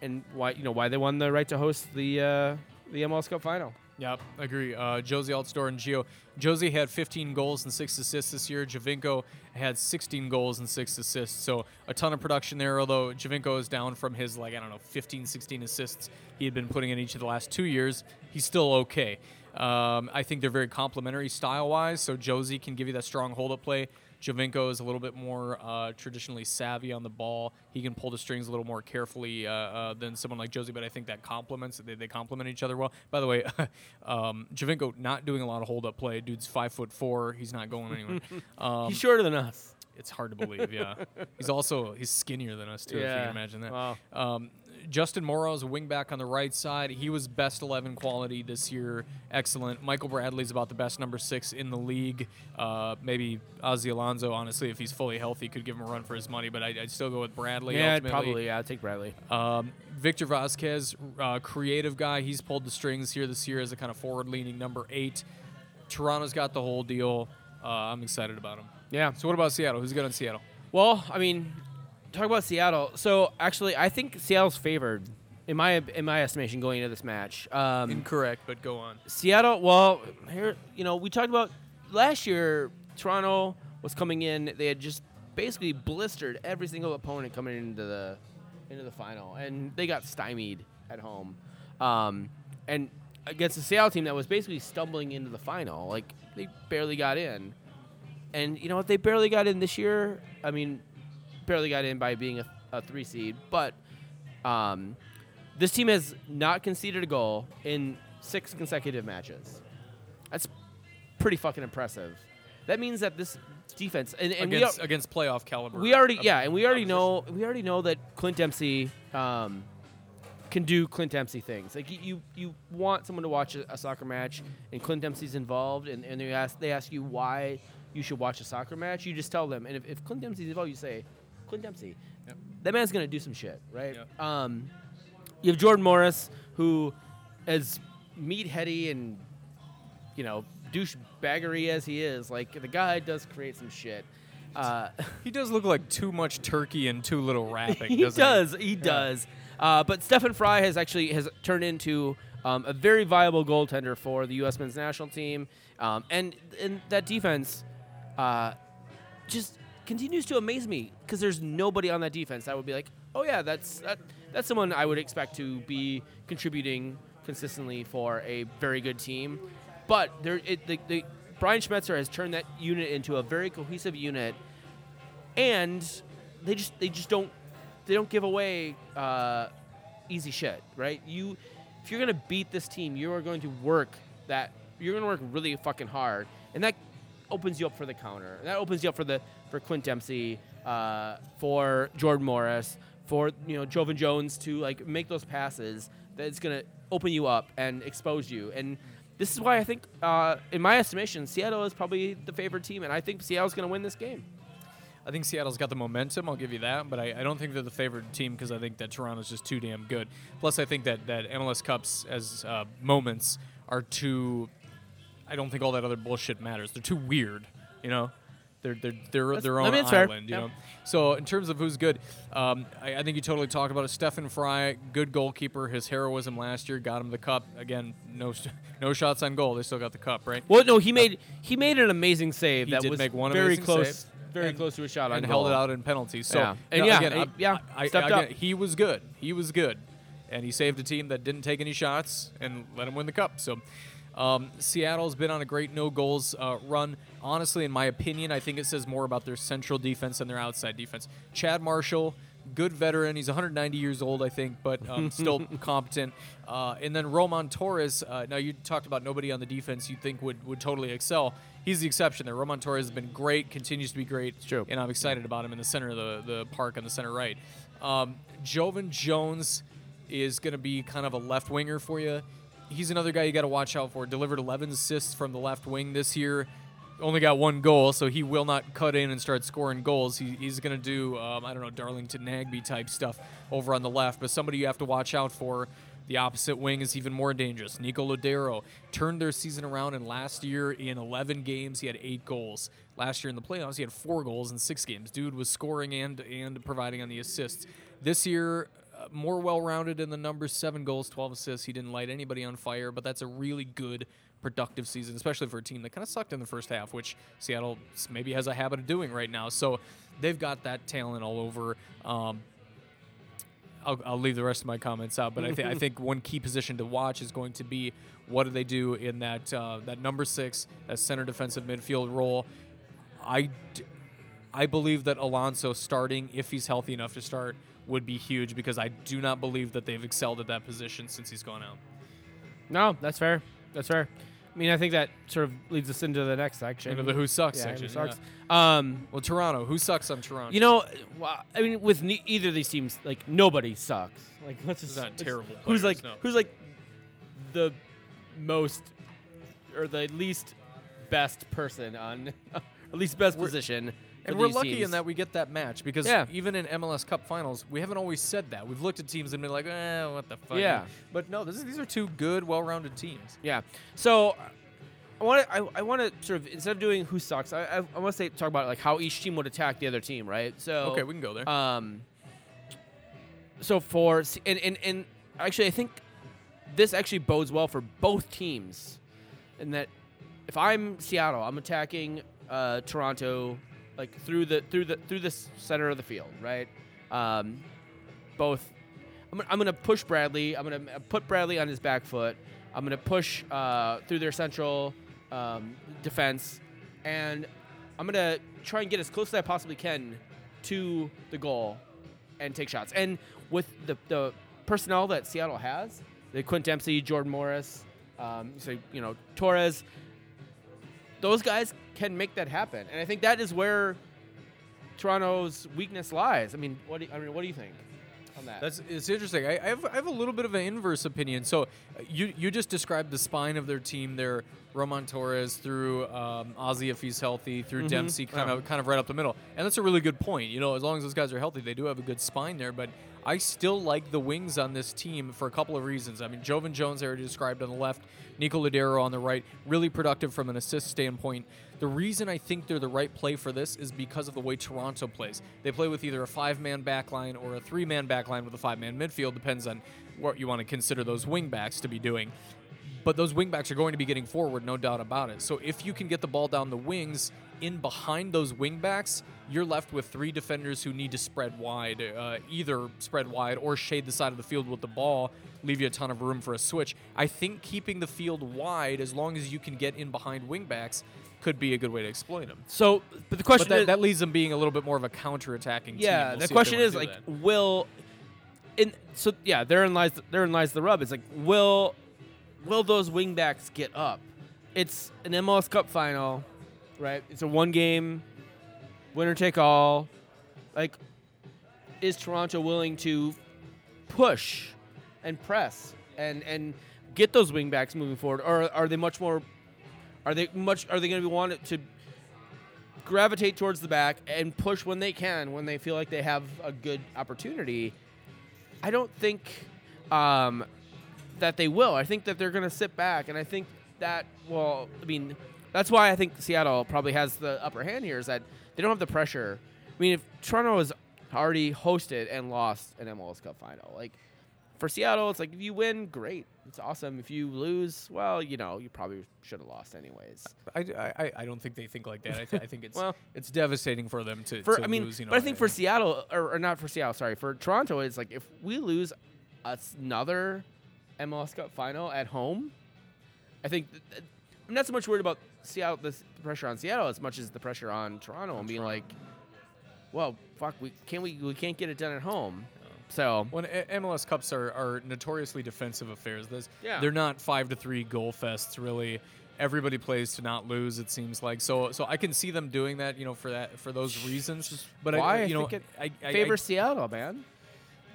and why you know why they won the right to host the uh, the MLS Cup final. Yep, agree. Uh, Jozy Altidore and Gio. Jozy had 15 goals and six assists this year. Giovinco had 16 goals and six assists. So a ton of production there. Although Giovinco is down from his like I don't know 15, 16 assists he had been putting in each of the last two years. He's still okay. Um, I think they're very complementary style wise. So Jozy can give you that strong hold up play. Giovinco is a little bit more uh, traditionally savvy on the ball. He can pull the strings a little more carefully uh, uh, than someone like Jozy, but I think that complements they, they complement each other well. By the way, um, Giovinco not doing a lot of hold up play. Dude's five foot four. He's not going anywhere. Um, He's shorter than us. it's hard to believe. Yeah, he's also he's skinnier than us too. If you Yeah. can imagine that. Wow. Um, Justin Morrow is a wingback on the right side. He was best 11 quality this year. Excellent. Michael Bradley's about the best number six in the league. Uh, maybe Ozzie Alonso, honestly, if he's fully healthy, could give him a run for his money. But I, I'd still go with Bradley. yeah, ultimately. probably. Yeah, I'd take Bradley. Um, Victor Vazquez, uh, creative guy. He's pulled the strings here this year as a kind of forward-leaning number eight. Toronto's got the whole deal. Uh, I'm excited about him. Yeah. So what about Seattle? Who's good on Seattle? Well, I mean, talk about Seattle. So actually, I think Seattle's favored in my in my estimation going into this match. Um, Incorrect, but go on. Seattle. Well, here you know we talked about last year. Toronto was coming in. They had just basically blistered every single opponent coming into the into the final, and they got stymied at home. Um, and against a Seattle team that was basically stumbling into the final, like they barely got in. And you know what? They barely got in this year. I mean, barely got in by being a, a three seed, but um, this team has not conceded a goal in six consecutive matches. That's pretty fucking impressive. That means that this defense and, and we, against al- against playoff caliber. we already yeah, and we already know we already know that Clint Dempsey um, can do Clint Dempsey things. Like you you, you want someone to watch a, a soccer match and Clint Dempsey's involved, and, and they ask they ask you why you should watch a soccer match. You just tell them, and if, if Clint Dempsey's involved, you say Clint Dempsey. Yep. That man's gonna do some shit, right? Yep. Um, you have Jordan Morris, who, as meatheady and you know douchebaggery as he is, like the guy does create some shit. Uh, He does look like too much turkey and too little wrapping. he does, he does. Uh, but Stefan Frei has actually has turned into um, a very viable goaltender for the U.S. men's national team, um, and and that defense uh, just continues to amaze me because there's nobody on that defense that would be like, oh yeah, that's that, that's someone I would expect to be contributing consistently for a very good team. But there, it, the, the Brian Schmetzer has turned that unit into a very cohesive unit, and they just they just don't they don't give away uh, easy shit, right? You if you're gonna beat this team, you are going to work that you're gonna work really fucking hard, and that opens you up for the counter. That opens you up for the for Clint Dempsey, uh, for Jordan Morris, for you know Joevin Jones to like make those passes. That's gonna open you up and expose you. And this is why I think, uh, in my estimation, Seattle is probably the favorite team, and I think Seattle's gonna win this game. I think Seattle's got the momentum. I'll give you that, but I, I don't think they're the favorite team because I think that Toronto's just too damn good. Plus, I think that that MLS Cups as uh, moments are too. I don't think all that other bullshit matters. They're too weird, you know. They're they're they're That's- their I own mean, it's fair. island, you Yeah. know. So in terms of who's good, um, I, I think you totally talked about it. Stefan Frei, good goalkeeper. His heroism last year got him the cup. Again, no no shots on goal. They still got the cup, right? Well, no, he made he made an amazing save He that did was make one very close, save. very And- close to a shot on and goal. held it out in penalties. So Yeah. And no, yeah, again, he- I- yeah, I, stepped again, up. He was good. He was good, and he saved a team that didn't take any shots and let him win the cup. So. Um, Seattle's been on a great no goals uh, run. Honestly, in my opinion, I think it says more about their central defense than their outside defense. Chad Marshall, good veteran. He's 190 years old, I think, but um, still competent. Uh, and then Roman Torres. Uh, now you talked about nobody on the defense you think would, would totally excel. He's the exception there. Roman Torres has been great, continues to be great, true. and I'm excited about him in the center of the, the park on the center right. Um, Joevin Jones is going to be kind of a left winger for you. He's another guy you got to watch out for. Delivered 11 assists from the left wing this year. Only got one goal, so he will not cut in and start scoring goals. He, he's going to do, um, I don't know, Darlington Nagbe type stuff over on the left. But somebody you have to watch out for. The opposite wing is even more dangerous. Nico Lodeiro turned their season around, and last year in 11 games he had eight goals. Last year in the playoffs he had four goals in six games. Dude was scoring and and providing on the assists. This year more well-rounded in the numbers, seven goals, 12 assists. He didn't light anybody on fire, but that's a really good, productive season, especially for a team that kind of sucked in the first half, which Seattle maybe has a habit of doing right now. So they've got that talent all over. Um, I'll, I'll leave the rest of my comments out, but I, th- I think one key position to watch is going to be what do they do in that uh, that number six, that center defensive midfield role. I, d- I believe that Alonso starting, if he's healthy enough to start, would be huge because I do not believe that they've excelled at that position since he's gone out. No, that's fair. That's fair. I mean, I think that sort of leads us into the next section. Into the who sucks yeah, section. who sucks. yeah. Um, Well, Toronto. Who sucks on Toronto? you know, I mean, with ne- either of these teams, like nobody sucks. Like, let's just not terrible Who's like no. who's like the most or the least best person on, at least best We're- position. And we're lucky teams. in that we get that match because Yeah. even in MLS Cup finals, we haven't always said that. We've looked at teams and been like, eh, what the fuck? Yeah. But no, this is, these are two good, well-rounded teams. Yeah. So I want to I, I want to sort of instead of doing who sucks, I I, I want to say talk about like how each team would attack the other team, right? So Okay, we can go there. Um. So for and and and actually, I think this actually bodes well for both teams, in that if I'm Seattle, I'm attacking uh, Toronto like through the through the through the center of the field, right? Um, both. I'm, I'm gonna push Bradley. I'm gonna uh, put Bradley on his back foot. I'm gonna push uh, through their central um, defense, and I'm gonna try and get as close as I possibly can to the goal and take shots. And with the, the personnel that Seattle has, the Clint Dempsey, Jordan Morris, um, so you know Torres, those guys can make that happen. And I think that is where Toronto's weakness lies. I mean, what do you, I mean, what do you think on that? That's it's interesting. I, I, have, I have a little bit of an inverse opinion. So uh, you you just described the spine of their team there. Roman Torres through um, Ozzie if he's healthy, through Dempsey kind of kind of right up the middle, and that's a really good point. You know, as long as those guys are healthy, they do have a good spine there. But I still like the wings on this team for a couple of reasons. I mean, Joevin Jones I already described on the left, Nico Lodeiro on the right, really productive from an assist standpoint. The reason I think they're the right play for this is because of the way Toronto plays. They play with either a five-man backline or a three-man backline with a five-man midfield, depends on what you want to consider those wing backs to be doing. but those wingbacks are going to be getting forward, no doubt about it. So if you can get the ball down the wings in behind those wingbacks, you're left with three defenders who need to spread wide, uh, either spread wide or shade the side of the field with the ball, leave you a ton of room for a switch. I think keeping the field wide, as long as you can get in behind wingbacks, could be a good way to exploit them. So, but the question But that, is, that leaves them being a little bit more of a counter-attacking team. yeah, We'll the see if they question is like, that. will, in so yeah, therein lies therein lies the rub. It's like, will, will those wingbacks get up? It's an MLS Cup final, right? It's a one game, winner take all. Like, is Toronto willing to push and press and and get those wingbacks moving forward, or are they much more? Are they much? Are they going to be wanted to gravitate towards the back and push when they can, when they feel like they have a good opportunity? I don't think um, that they will. I think that they're going to sit back, and I think that well, I mean, that's why I think Seattle probably has the upper hand here. Is that they don't have the pressure. I mean, if Toronto has already hosted and lost an MLS Cup final, like for Seattle, it's like if you win, great, it's awesome. If you lose, well, you know, you probably should have lost anyways. I, I, I don't think they think like that. I, th- I think it's Well- it's devastating for them to, For to I mean, lose. You know, but I think for Seattle or, or not for Seattle, sorry, for Toronto, it's like if we lose another MLS Cup final at home, I think th- I'm not so much worried about Seattle, the pressure on Seattle as much as the pressure on Toronto and being like, well, fuck, we can't we we can't get it done at home. So when MLS Cups are, are notoriously defensive affairs, There's, Yeah. they're not five to three goal fests. Really, everybody plays to not lose. It seems like so. So I can see them doing that. You know, for that for those reasons. But why I, I know, it I, I, I, Seattle, man.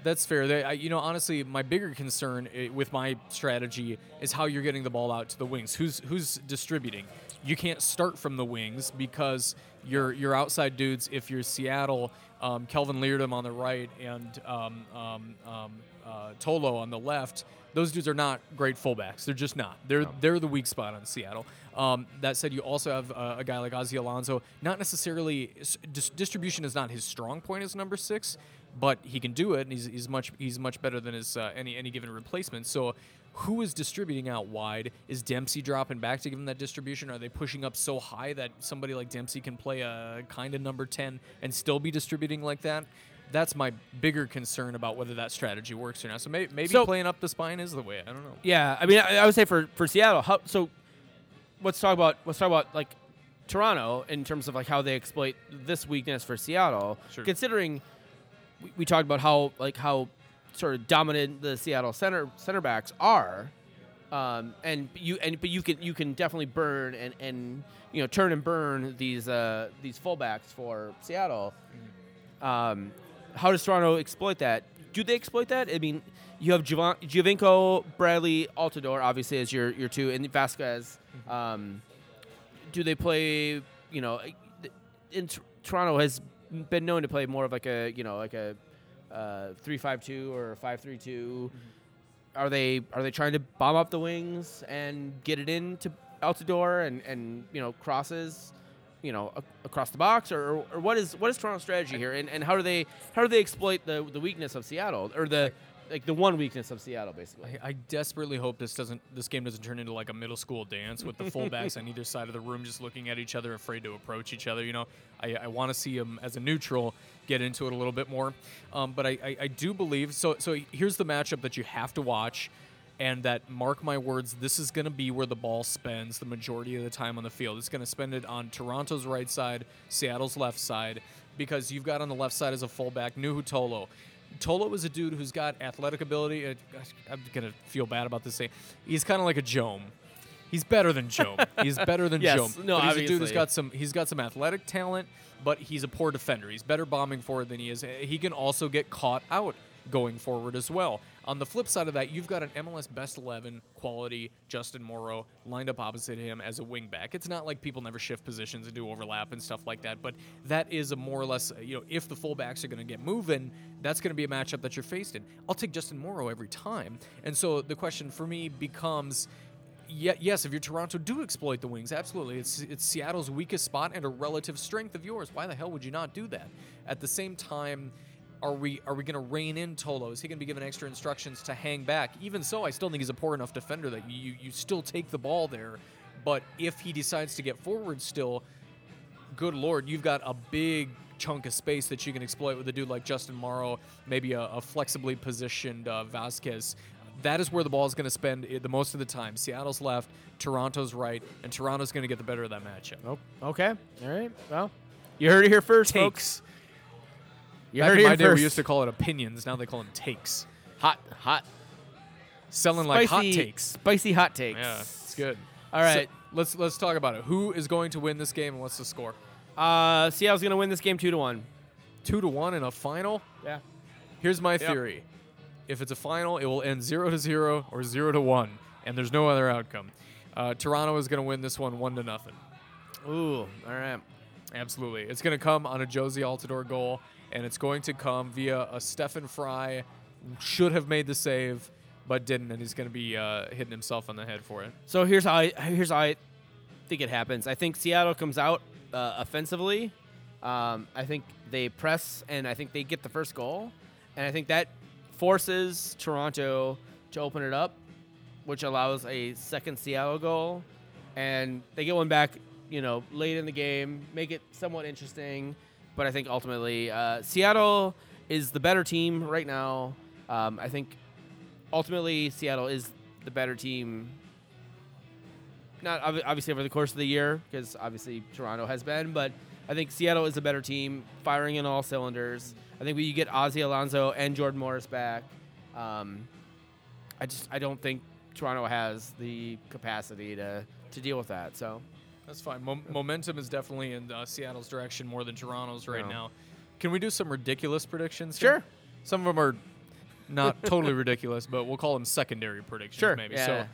That's fair. They, I, you know, honestly, my bigger concern i- with my strategy is how you're getting the ball out to the wings. Who's who's distributing? You can't start from the wings because your your outside dudes. If you're Seattle, um, Kelvin Leerdam on the right and um, um, um, uh, Tolo on the left. Those dudes are not great fullbacks. They're just not. They're they're the weak spot on Seattle. Um, that said, you also have uh, a guy like Ozzie Alonso. Not necessarily dis- distribution is not his strong point as number six, but he can do it, and he's, he's much he's much better than his uh, any any given replacement. So, who is distributing out wide? Is Dempsey dropping back to give him that distribution? Are they pushing up so high that somebody like Dempsey can play a kind of number ten and still be distributing like that? That's my bigger concern about whether that strategy works or not. So may, maybe So- playing up the spine is the way. I don't know. Yeah, I mean, I, I would say for for Seattle, how, so let's talk about let's talk about like Toronto in terms of like how they exploit this weakness for Seattle. Sure. Considering we, we talked about how like how sort of dominant the Seattle center center backs are, um, and you and but you can you can definitely burn and and you know turn and burn these uh, these fullbacks for Seattle. Um, how does Toronto exploit that? Do they exploit that? I mean, you have Giovinco, Bradley, Altidore, obviously as your your two, and Vazquez. Um, do they play? You know, in T- Toronto has been known to play more of like a you know like a uh, three five two or five three two. Are they are they trying to bomb up the wings and get it into Altidore and and you know crosses? you know a- across the box or, or what is what is Toronto's strategy here and, and how do they how do they exploit the the weakness of Seattle or the like the one weakness of Seattle basically I, I desperately hope this doesn't this game doesn't turn into like a middle school dance with the fullbacks on either side of the room just looking at each other, afraid to approach each other. You know, I, I want to see them as a neutral get into it a little bit more. Um, but I, I, I do believe so. So here's the matchup that you have to watch. And that, mark my words, this is going to be where the ball spends the majority of the time on the field. It's going to spend it on Toronto's right side, Seattle's left side, because you've got on the left side as a fullback Nouhou Tolo. Tolo is a dude who's got athletic ability. Uh, I'm gonna feel bad about this. Saying he's kind of like a Jome. He's better than Jome. he's better than Yes, Jome. no, but he's a dude who's obviously. got some. He's got some athletic talent, but he's a poor defender. He's better bombing forward than he is. He can also get caught out going forward as well. On the flip side of that, you've got an MLS best 11 quality Justin Morrow lined up opposite him as a wingback. It's not like people never shift positions and do overlap and stuff like that, but that is a more or less, you know, if the fullbacks are going to get moving, that's going to be a matchup that you're faced in. I'll take Justin Morrow every time. And so the question for me becomes Ye- yes, if you're Toronto, do exploit the wings. Absolutely, it's it's Seattle's weakest spot and a relative strength of yours. Why the hell would you not do that? At the same time, are we are we going to rein in Tolo? Is he going to be given extra instructions to hang back? Even so, I still think he's a poor enough defender that you you still take the ball there. But if he decides to get forward still, good lord, you've got a big chunk of space that you can exploit with a dude like Justin Morrow, maybe a, a flexibly positioned uh, Vazquez. That is where the ball is going to spend the most of the time. Seattle's left, Toronto's right, and Toronto's going to get the better of that matchup. Oh, okay. All right. Well, you heard it here first, folks. You Back heard in my here day, we used to call it opinions. Now they call them takes. hot, hot, Selling spicy, like hot takes. Spicy hot takes. Yeah, it's good. All right. So, let's let's talk about it. Who is going to win this game and what's the score? uh, Seattle's gonna win this game two to one. Two to one in a final. Yeah. Here's my theory: if it's a final, it will end zero to zero or zero to one, and there's no other outcome. Uh, Toronto is going to win this one one to nothing. Ooh. All right. Absolutely, it's going to come on a Jozy Altidore goal, and it's going to come via a Stefan Frei. Should have made the save, but didn't, and he's going to be uh, hitting himself on the head for it. So here's how I here's how I think it happens. I think Seattle comes out uh, offensively. Um, I think they press and I think they get the first goal, and I think that forces Toronto to open it up, which allows a second Seattle goal, and they get one back. You know, late in the game, make it somewhat interesting. But I think ultimately, uh, Seattle is the better team right now. Um, I think ultimately Seattle is the better team not ob- obviously over the course of the year because obviously Toronto has been, but I think Seattle is a better team, firing in all cylinders. I think you get Ozzie Alonso and Jordan Morris back, um, I just I don't think Toronto has the capacity to to deal with that. So That's fine. Mo- momentum is definitely in uh, Seattle's direction more than Toronto's right Yeah. now. Can we do some ridiculous predictions? Sure. here? Some of them are not totally ridiculous, but we'll call them secondary predictions. Sure, Maybe. yeah. So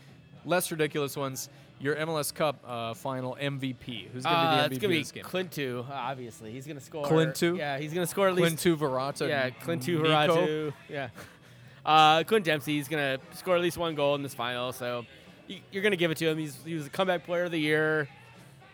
less ridiculous ones. Your MLS Cup uh, final MVP. Who's going to uh, be it's the MVP gonna be this game? Clint two. Obviously, he's gonna score. Clint two? Yeah, he's gonna score at least. Clintu Verata. yeah, Clint two Nico. Haratu. Yeah. Uh, Clint Dempsey, he's gonna score at least one goal in this final, so you're gonna give it to him. He's he was a comeback player of the year.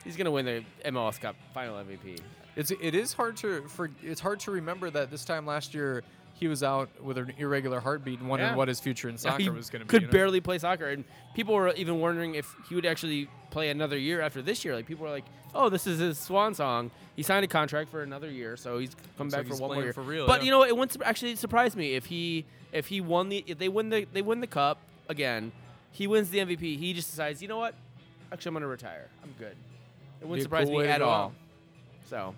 He's gonna win the MLS Cup final MVP. It's it is hard to for it's hard to remember that this time last year he was out with an irregular heartbeat and wondering Yeah. what his future in soccer he was going to be. could you know? barely play soccer, and people were even wondering if he would actually play another year after this year. Like people were like, "Oh, this is his swan song." He signed a contract for another year, so he's come Looks back like for one more year. for real, but yeah. you know, it wouldn't actually surprise me if he if he won the if they win the they win the cup again. He wins the MVP. He just decides, you know what? Actually, I'm gonna retire. I'm good. It wouldn't surprise me at all. So,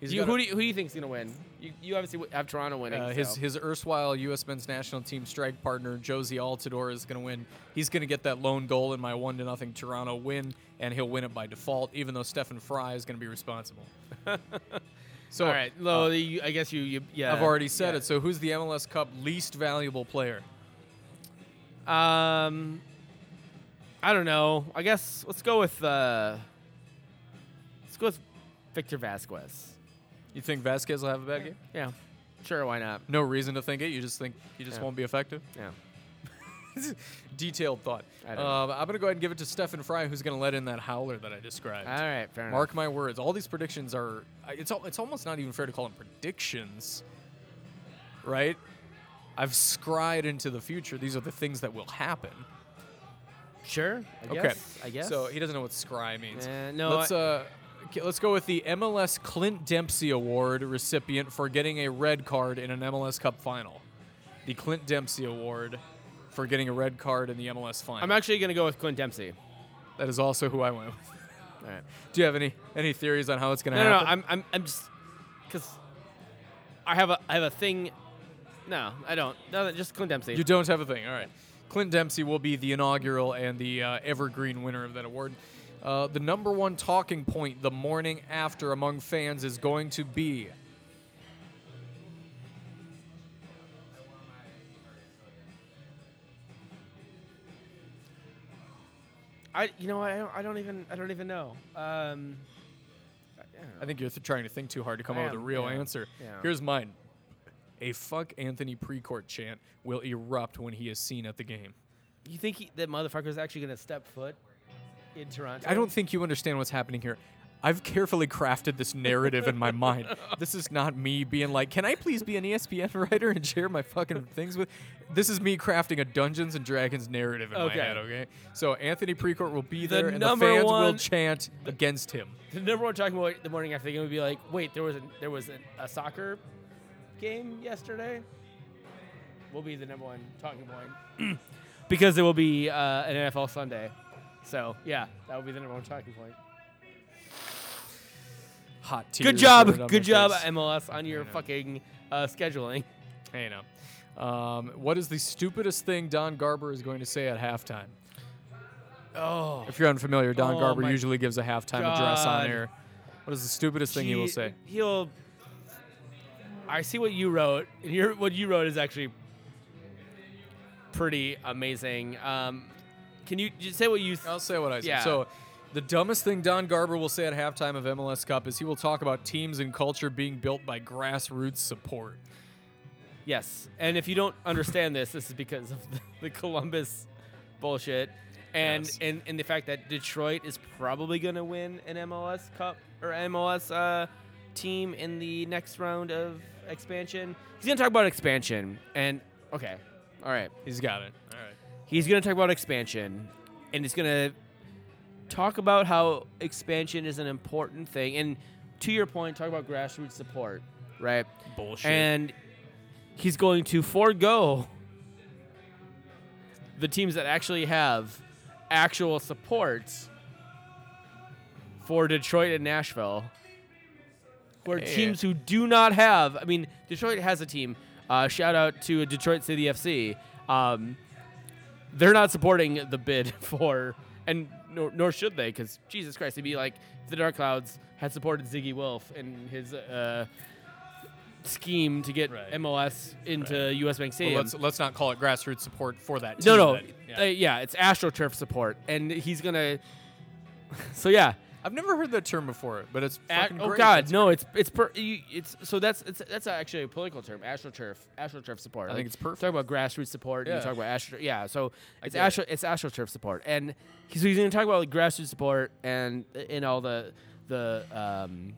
you, who do you, who do you think's gonna win? You, you obviously have Toronto winning. Uh, his so. his erstwhile U.S. men's national team strike partner Jozy Altidore is going to win. He's going to get that lone goal in my one to nothing Toronto win, and he'll win it by default. Even though Stefan Frei is going to be responsible. so all right. uh, you, I guess you, you yeah. I've already said yeah. it. So who's the MLS Cup least valuable player? Um, I don't know. I guess let's go with uh, go with Victor Vazquez. You think Vazquez will have a bad game? Yeah, sure. Why not? No reason to think it. You just think he just Yeah. won't be effective. Yeah. Detailed thought. I don't Uh, I'm going to go ahead and give it to Stefan Frei, who's going to let in that howler that I described. All right. Fair enough. Mark my words. All these predictions are. I- It's al- it's almost not even fair to call them predictions, right? I've scried into the future. These are the things that will happen. Sure. I Okay. guess. I guess. So he doesn't know what scry means. Uh, no. let's I- uh, let's go with the MLS Clint Dempsey Award recipient for getting a red card in an MLS Cup final. The Clint Dempsey Award for getting a red card in the MLS final. I'm actually gonna go with Clint Dempsey. that is also who I went with. All right. Do you have any any theories on how it's going to No, no, no. I'm, I'm, I'm just because I have a, I have a thing. No, I don't. No, just Clint Dempsey. You don't have a thing. All right. Clint Dempsey will be the inaugural and the uh, evergreen winner of that award. Uh, the number one talking point the morning after among fans is going to be I, you know? I don't, I don't even, I don't even know. Um, I, don't know. I think you're th- trying to think too hard to come I up with a real yeah. answer. Yeah. Here's mine. A fuck Anthony Precourt chant will erupt when he is seen at the game. You think he, that is actually gonna step foot in Toronto? I don't think you understand what's happening here. I've carefully crafted this narrative in my mind. This is not me being like, "Can I please be an ESPN writer and share my fucking things with?" This is me crafting a Dungeons and Dragons narrative in Okay. my head. Okay, so Anthony Precourt will be The there, and the fans will one- chant against him. The number one talking point the morning after the game would be like, wait, there was a, there was an, a soccer game yesterday. Will be the number one talking point because it will be uh, an NFL Sunday. So yeah, that would be the number one talking point. Hot tears Good job, good job, face. MLS, on your fucking uh, scheduling. Hey, now. Um, what is the stupidest thing Don Garber is going to say at halftime? Oh, If you're unfamiliar, Don Oh Garber usually gives a halftime address on air. What is the stupidest thing he will say? He'll. I see what you wrote, and your what you wrote is actually pretty amazing. Um, can you just say what you? I'll say what I said. Yeah. So, the dumbest thing Don Garber will say at halftime of MLS Cup is he will talk about teams and culture being built by grassroots support. Yes, and if you don't understand this, this is because of the, the Columbus bullshit, and, Yes. and and the fact that Detroit is probably going to win an MLS Cup or MLS uh, team in the next round of expansion. He's going to talk about expansion, and okay, all right, He's got it. He's going to talk about expansion, and he's going to talk about how expansion is an important thing, and to your point, talk about grassroots support, right? Bullshit. and he's going to forego the teams that actually have actual support for Detroit and Nashville. For Hey. teams who do not have, I mean, Detroit has a team. Uh, shout out to Detroit City FC. Um, they're not supporting the bid for, and nor, nor should they, because Jesus Christ, it'd be like if the Dark Clouds had supported Zygi Wilf and his uh, scheme to get Right. MLS into Right. US Bank Well, Stadium. let's let's not call it grassroots support for that. no, team no, then. yeah. Uh, yeah, it's AstroTurf support, and he's gonna. so yeah, I've never heard that term before, but it's A- fucking oh great. God, That's- no, it's it's per, you, it's so that's it's that's actually a political term, AstroTurf, AstroTurf support. I think it's perfect. Talk about grassroots support. and Yeah. You talk about Astro, yeah. So it's Astro, it's AstroTurf support, and he's, so he's going to talk about like grassroots support and in all the the um,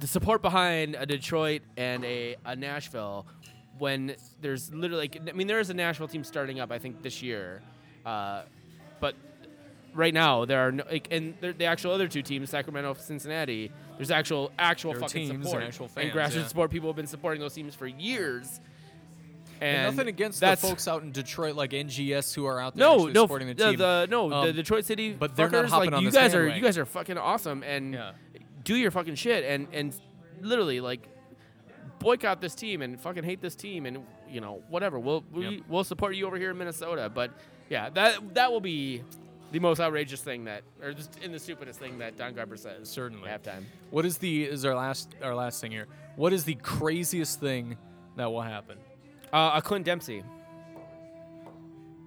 the support behind a Detroit and a, a Nashville when there's literally like, I mean there is a Nashville team starting up I think this year, uh, right now there are no like and the actual other two teams Sacramento Cincinnati there's actual actual There fucking teams and support actual and grassroots yeah. support people have been supporting those teams for years. And, And nothing against the folks out in Detroit like NGS who are out there no, no, supporting the the, team. the no, the Um, Detroit City, but they're not fuckers, hopping like, on you guys are, you guys are fucking awesome, and Yeah. do your fucking shit, and and literally like boycott this team and fucking hate this team, and you know whatever. We'll we, Yep. we'll support you over here in Minnesota, but yeah, that that will be the most outrageous thing that, or just in the stupidest thing that Don Garber says. Certainly. at halftime. What is the is our last our last thing here? What is the craziest thing that will happen? Uh, a Clint Dempsey.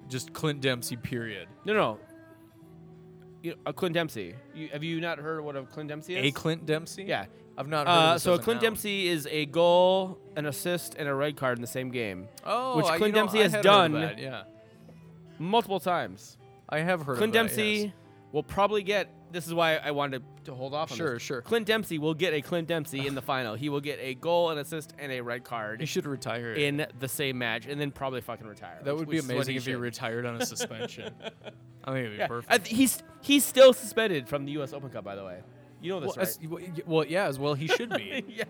Just Clint Dempsey. Period. No, no. You, a Clint Dempsey. You, have you not heard what a Clint Dempsey is? A Clint Dempsey. Yeah. I've not heard. Uh, of this so as a Clint noun. Dempsey is a goal, an assist, and a red card in the same game, Oh, which I- you Clint know, Dempsey I has had heard of done that, Yeah, multiple times. I have heard. Clint of that, Dempsey yes. will probably get. This is why I wanted to hold off on Sure, this. sure. Clint Dempsey will get a Clint Dempsey in the final. He will get a goal, an assist, and a red card He should retire. in the same match, and then probably fucking retire. that which- would be which is what amazing if he should. retired on a suspension. I think it'd be Yeah, perfect. I th- he's he's still suspended from the U.S. Open Cup, by the way. You know this, well, right? as- well, y- well, yeah, as well he should be. yeah.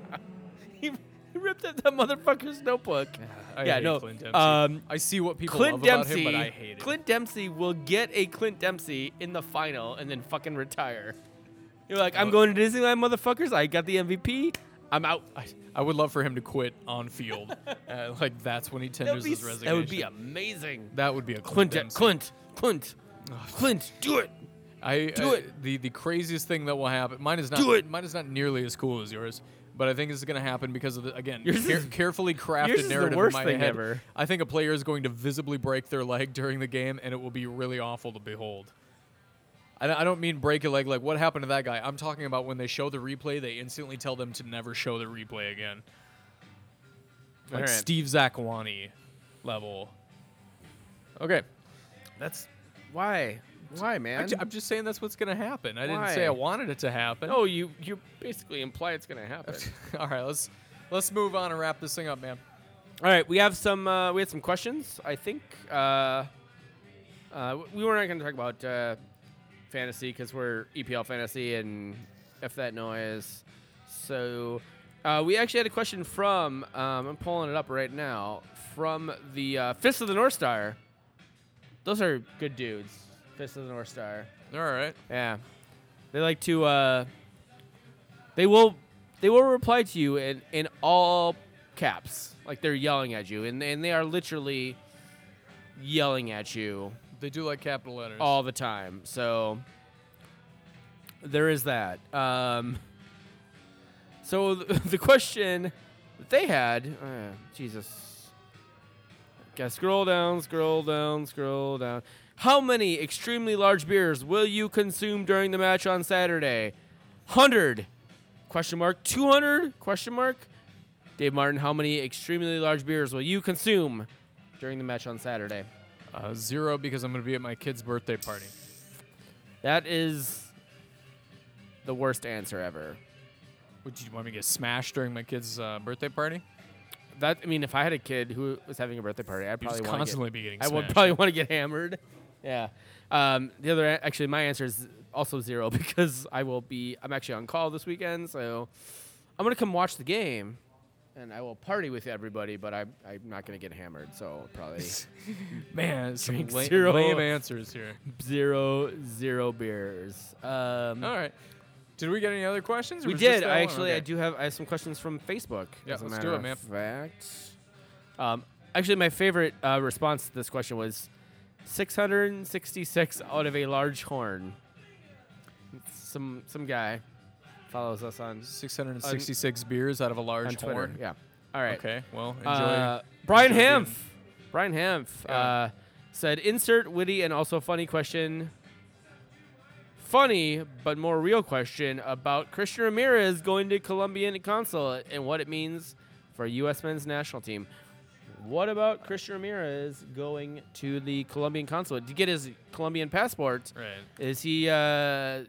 He, he ripped up that motherfucker's notebook. I yeah, hate no. Clint Dempsey. Um, I see what people Clint love Dempsey. about him, but I hate it. Clint Dempsey will get a Clint Dempsey in the final and then fucking retire. You're like, I'm Oh. going to Disneyland, motherfuckers. I got the MVP. I'm out. I, I would love for him to quit on field. uh, like that's when he tenders be, his resignation. that would be amazing. That would be a Clint, Clint. De- Dempsey. Clint, Clint, Clint, do it. I Do I- it. The the craziest thing that will happen. Mine is not. Do it. Mine is not nearly as cool as yours. But I think this is going to happen because of the again Yours care- is- carefully crafted yours is the narrative worst in my thing head. ever. I think a player is going to visibly break their leg during the game, and it will be really awful to behold. I, I don't mean break a leg like what happened to that guy. I'm talking about when they show the replay, they instantly tell them to never show the replay again. Like Alright. Steve Zakuani level. Okay. That's why. Why, I'm man? ju- I'm just saying that's what's gonna happen. I didn't say I wanted it to happen. Oh, you you basically imply it's gonna happen. All right, let's let's move on and wrap this thing up, man. All right, we have some uh, we had some questions. I think uh, uh, we were not going to talk about uh, fantasy because we're EPL fantasy and f that noise. So uh, we actually had a question from um, I'm pulling it up right now from the uh, Fist of the North Star. Those are good dudes. Fist of the North Star. All right. Yeah, they like to. Uh, they will. They will reply to you in in all caps, like they're yelling at you, and and they are literally yelling at you They do like capital letters. all the time. So there is that. Um, so th- the question that they had, uh, Jesus. Okay, scroll down, scroll down, scroll down. How many extremely large beers will you consume during the match on Saturday? Hundred? Question mark. Two hundred? Question mark. Dave Martin, how many extremely large beers will you consume during the match on Saturday? Uh, zero because I'm gonna be at my kid's birthday party. That is the worst answer ever. Would you want me to get smashed during my kid's uh, birthday party? That I mean, if I had a kid who was having a birthday party, I'd You'd just want constantly be getting I would probably want to get hammered. Yeah. Um, the other, actually, my answer is also zero because I will be. I'm actually on call this weekend, so I'm gonna come watch the game, and I will party with everybody. But I, I'm not gonna get hammered, so probably Man, some Drink lame, zero. lame answers here. zero, zero beers. Um, All right. Did we get any other questions? or We was just did. that I one? actually, I Okay. do have. I have some questions from Facebook. Yeah, as a let's matter do it, of man. Fact. Um, actually, my favorite uh, response to this question was 666 out of a large horn. Some some guy follows us on 666 beers out of a large on Twitter. horn. Yeah. All right. Okay. Well, enjoy. Uh, Brian enjoy Hempf. Brian Hempf Yeah. uh, said, "Insert witty and also funny question." Funny but more real question about Christian Ramirez going to Colombian consulate and what it means for U.S. men's national team. What about Christian Ramirez going to the Colombian consulate to get his Colombian passport? right. Is he uh,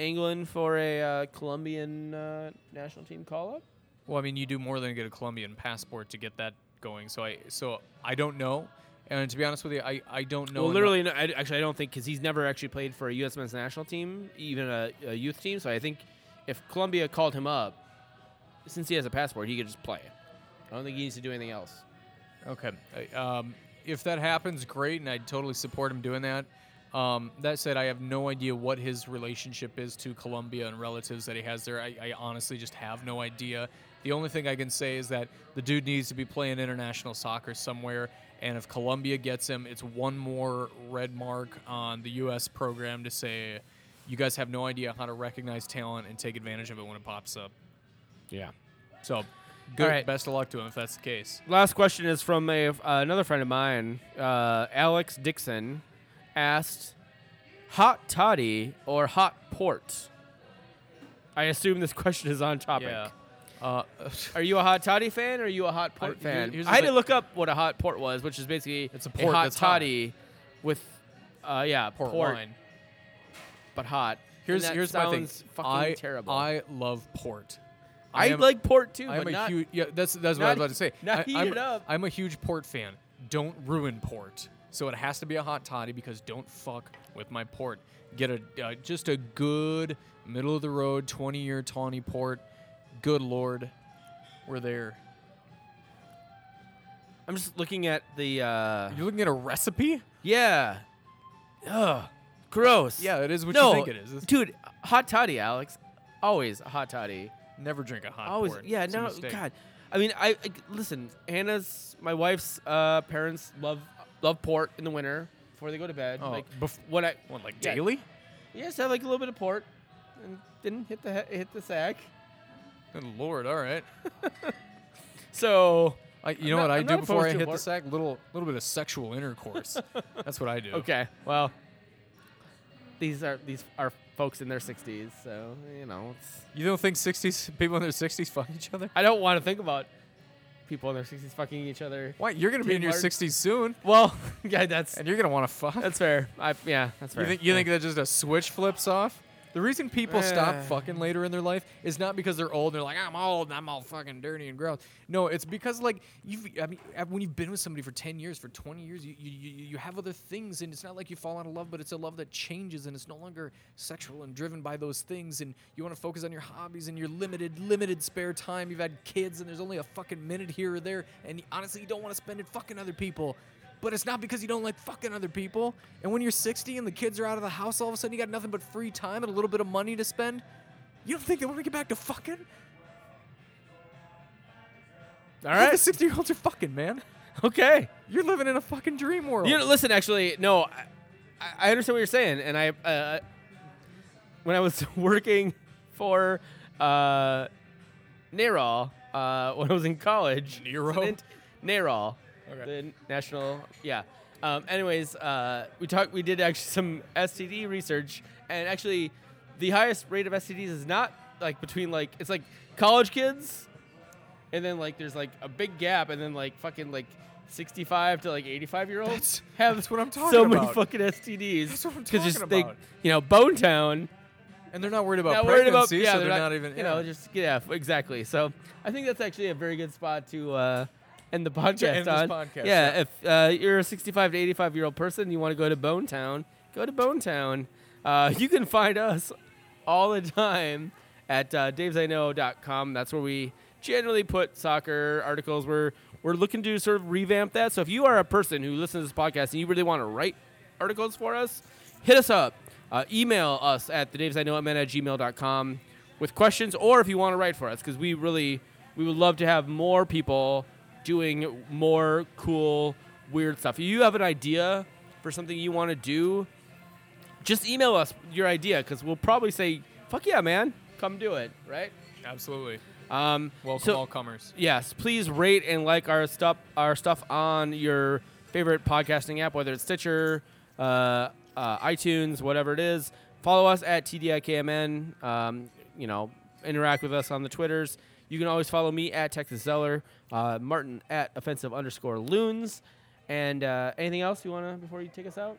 angling for a uh, Colombian uh, national team call up? Well, I mean, you do more than get a Colombian passport to get that going. So I, so I don't know. And to be honest with you, I, I don't know. well, literally, no, I, actually, I don't think because he's never actually played for a U.S. men's national team, even a, a youth team. So I think if Colombia called him up, since he has a passport, he could just play. I don't think he needs to do anything else. Okay. Uh, Um, if that happens, great, and I totally support him doing that. Um, that said, I have no idea what his relationship is to Colombia and relatives that he has there. I, I honestly just have no idea. The only thing I can say is that the dude needs to be playing international soccer somewhere, and if Colombia gets him, it's one more red mark on the U.S. program to say, you guys have no idea how to recognize talent and take advantage of it when it pops up. Yeah. So, good. right. Best of luck to him if that's the case. Last question is from a, uh, another friend of mine, uh, Alex Dixon, asked, "Hot toddy or hot port?" I assume this question is on topic. Yeah. Uh, Are you a hot toddy fan or are you a hot port I- fan? I had to look up what a hot port was, which is basically It's a port hot that's hot. toddy with, uh, yeah, port, port, wine. but hot. Here's here's my thing. Fucking I terrible. I love port. I am- like port too, I am but a not. huge yeah. That's that's what I was about to say. not I, heat I'm, it up. I'm a huge port fan. Don't ruin port. So it has to be a hot toddy because don't fuck with my port. Get a uh, just a good middle of the road 20 year tawny port. Good lord, we're there. I'm just looking at the. Uh, You're looking at a recipe? yeah. Ugh. Gross. Yeah, it is what no, you think it is. It's- dude. Hot toddy, Alex. Always a hot toddy. Never drink a hot Always. port. Yeah. It's No. God. I mean, I, I listen. Hannah's my wife's uh, parents love love port in the winter before they go to bed. Oh, like bef- when I What, like Yeah. daily? yes, have like a little bit of port, and didn't hit the hit the sack. Good lord, all right. So I, you I'm know not- what I I'm do before I hit the sack? Little little bit of sexual intercourse. That's what I do. okay, well, these are these are folks in their 60s, so you know, it's, You don't think 60s people in their 60s fuck each other? I don't want to think about people in their 60s fucking each other. Why? You're gonna be in your Kmart. 60s soon, Well, yeah, that's and you're gonna want to fuck. that's fair. I yeah, that's fair. You think you think that just a switch flips off? The reason people stop fucking later in their life is not because they're old. and They're like, I'm old. and I'm all fucking dirty and gross. No, it's because like you've. I mean, uh, when you've been with somebody for ten years, for twenty years, you you, you you have other things, and it's not like you fall out of love, but it's a love that changes, and it's no longer sexual and driven by those things, and you want to focus on your hobbies and your limited limited spare time. You've had kids, and there's only a fucking minute here or there, and honestly, you don't want to spend it fucking other people. But it's not because you don't like fucking other people. And when you're 60 and the kids are out of the house, all of a sudden you got nothing but free time and a little bit of money to spend. You don't think they want to get back to fucking? All right. The 60 year olds are fucking, man. Okay. You're living in a fucking dream world. You know, listen, actually, no, I, I understand what you're saying, and I, uh, when I was working for uh, NARAL, uh, when I was in college, Nero? NARAL, Okay. the national, yeah. Um, anyways, uh, we talked, we did actually some STD research, and actually, the highest rate of STDs is not like between like it's like college kids and then like there's like a big gap, and then like fucking like 65 to like 85 year olds That's- have that's what I'm talking so many fucking STDs. That's what I'm 'Cause just talking they, about. you know, Bone Town. and they're not worried about Not worried about pregnancy, yeah, so they're, not, even. you know, just yeah, exactly. So I think that's actually a very good spot to uh, end the podcast end on. podcast, yeah, yeah. if uh, you're a 65 to 85 year old person, and you want to go to Bone Town, go to Bone Town. Uh, you can find us all the time at uh, davesIknow.com. That's where we generally put soccer articles. We're we're looking to sort of revamp that. So if you are a person who listens to this podcast and you really want to write articles for us, hit us up. Uh, email us at the davesIknow at gmail.com with questions, or if you want to write for us, because we really we would love to have more people doing more cool, weird stuff. If you have an idea for something you want to do, just email us your idea because we'll probably say, "Fuck yeah, man, come do it." Right? Absolutely. Um, Welcome so- all comers. Yes, please rate and like our stuff our stuff on your favorite podcasting app, whether it's Stitcher, uh, uh, iTunes, whatever it is. Follow us at TDIKMN. Um, you know, interact with us on the Twitters. You can always follow me at Texas Zeller, uh, Martin at offensive underscore loons. And uh, anything else you want to before you take us out?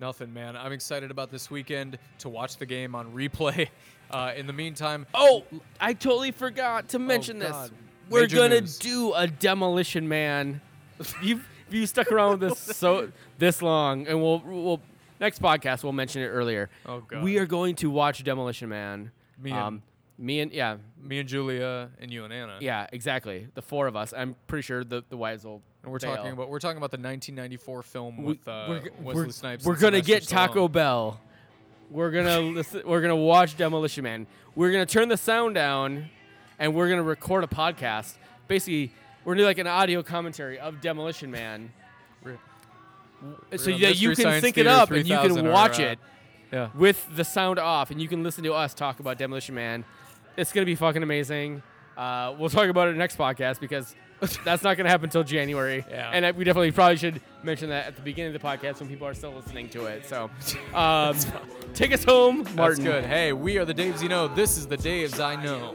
Nothing, man. I'm excited about this weekend to watch the game on replay. Uh, in the meantime, Oh, I totally forgot to mention this. God. We're Major gonna news. do a demolition man. you you stuck around with this so this long, and we'll we'll next podcast we'll mention it earlier. Oh, God. We are going to watch Demolition Man. Me and- um, me and yeah me and Julia and you and Anna. yeah exactly the four of us. I'm pretty sure the the wives will. And we're bail. talking about we're talking about the 1994 film We- with uh, we're, Wesley we're, Snipes. We're gonna Sylvester get Taco. Bell. We're gonna listen, we're gonna watch Demolition Man. We're gonna turn the sound down, and we're gonna record a podcast. Basically, we're gonna do like an audio commentary of Demolition Man, We're- so that you can sync it up and you 3000 can or, watch uh, it Yeah. with the sound off, and you can listen to us talk about Demolition Man. It's gonna be fucking amazing. Uh, we'll talk about it next podcast because that's not gonna happen until January. Yeah. And we definitely probably should mention that at the beginning of the podcast when people are still listening to it. So, um, take us home, Martin. That's good. Hey, we are the Daves you know. This is the Daves I know.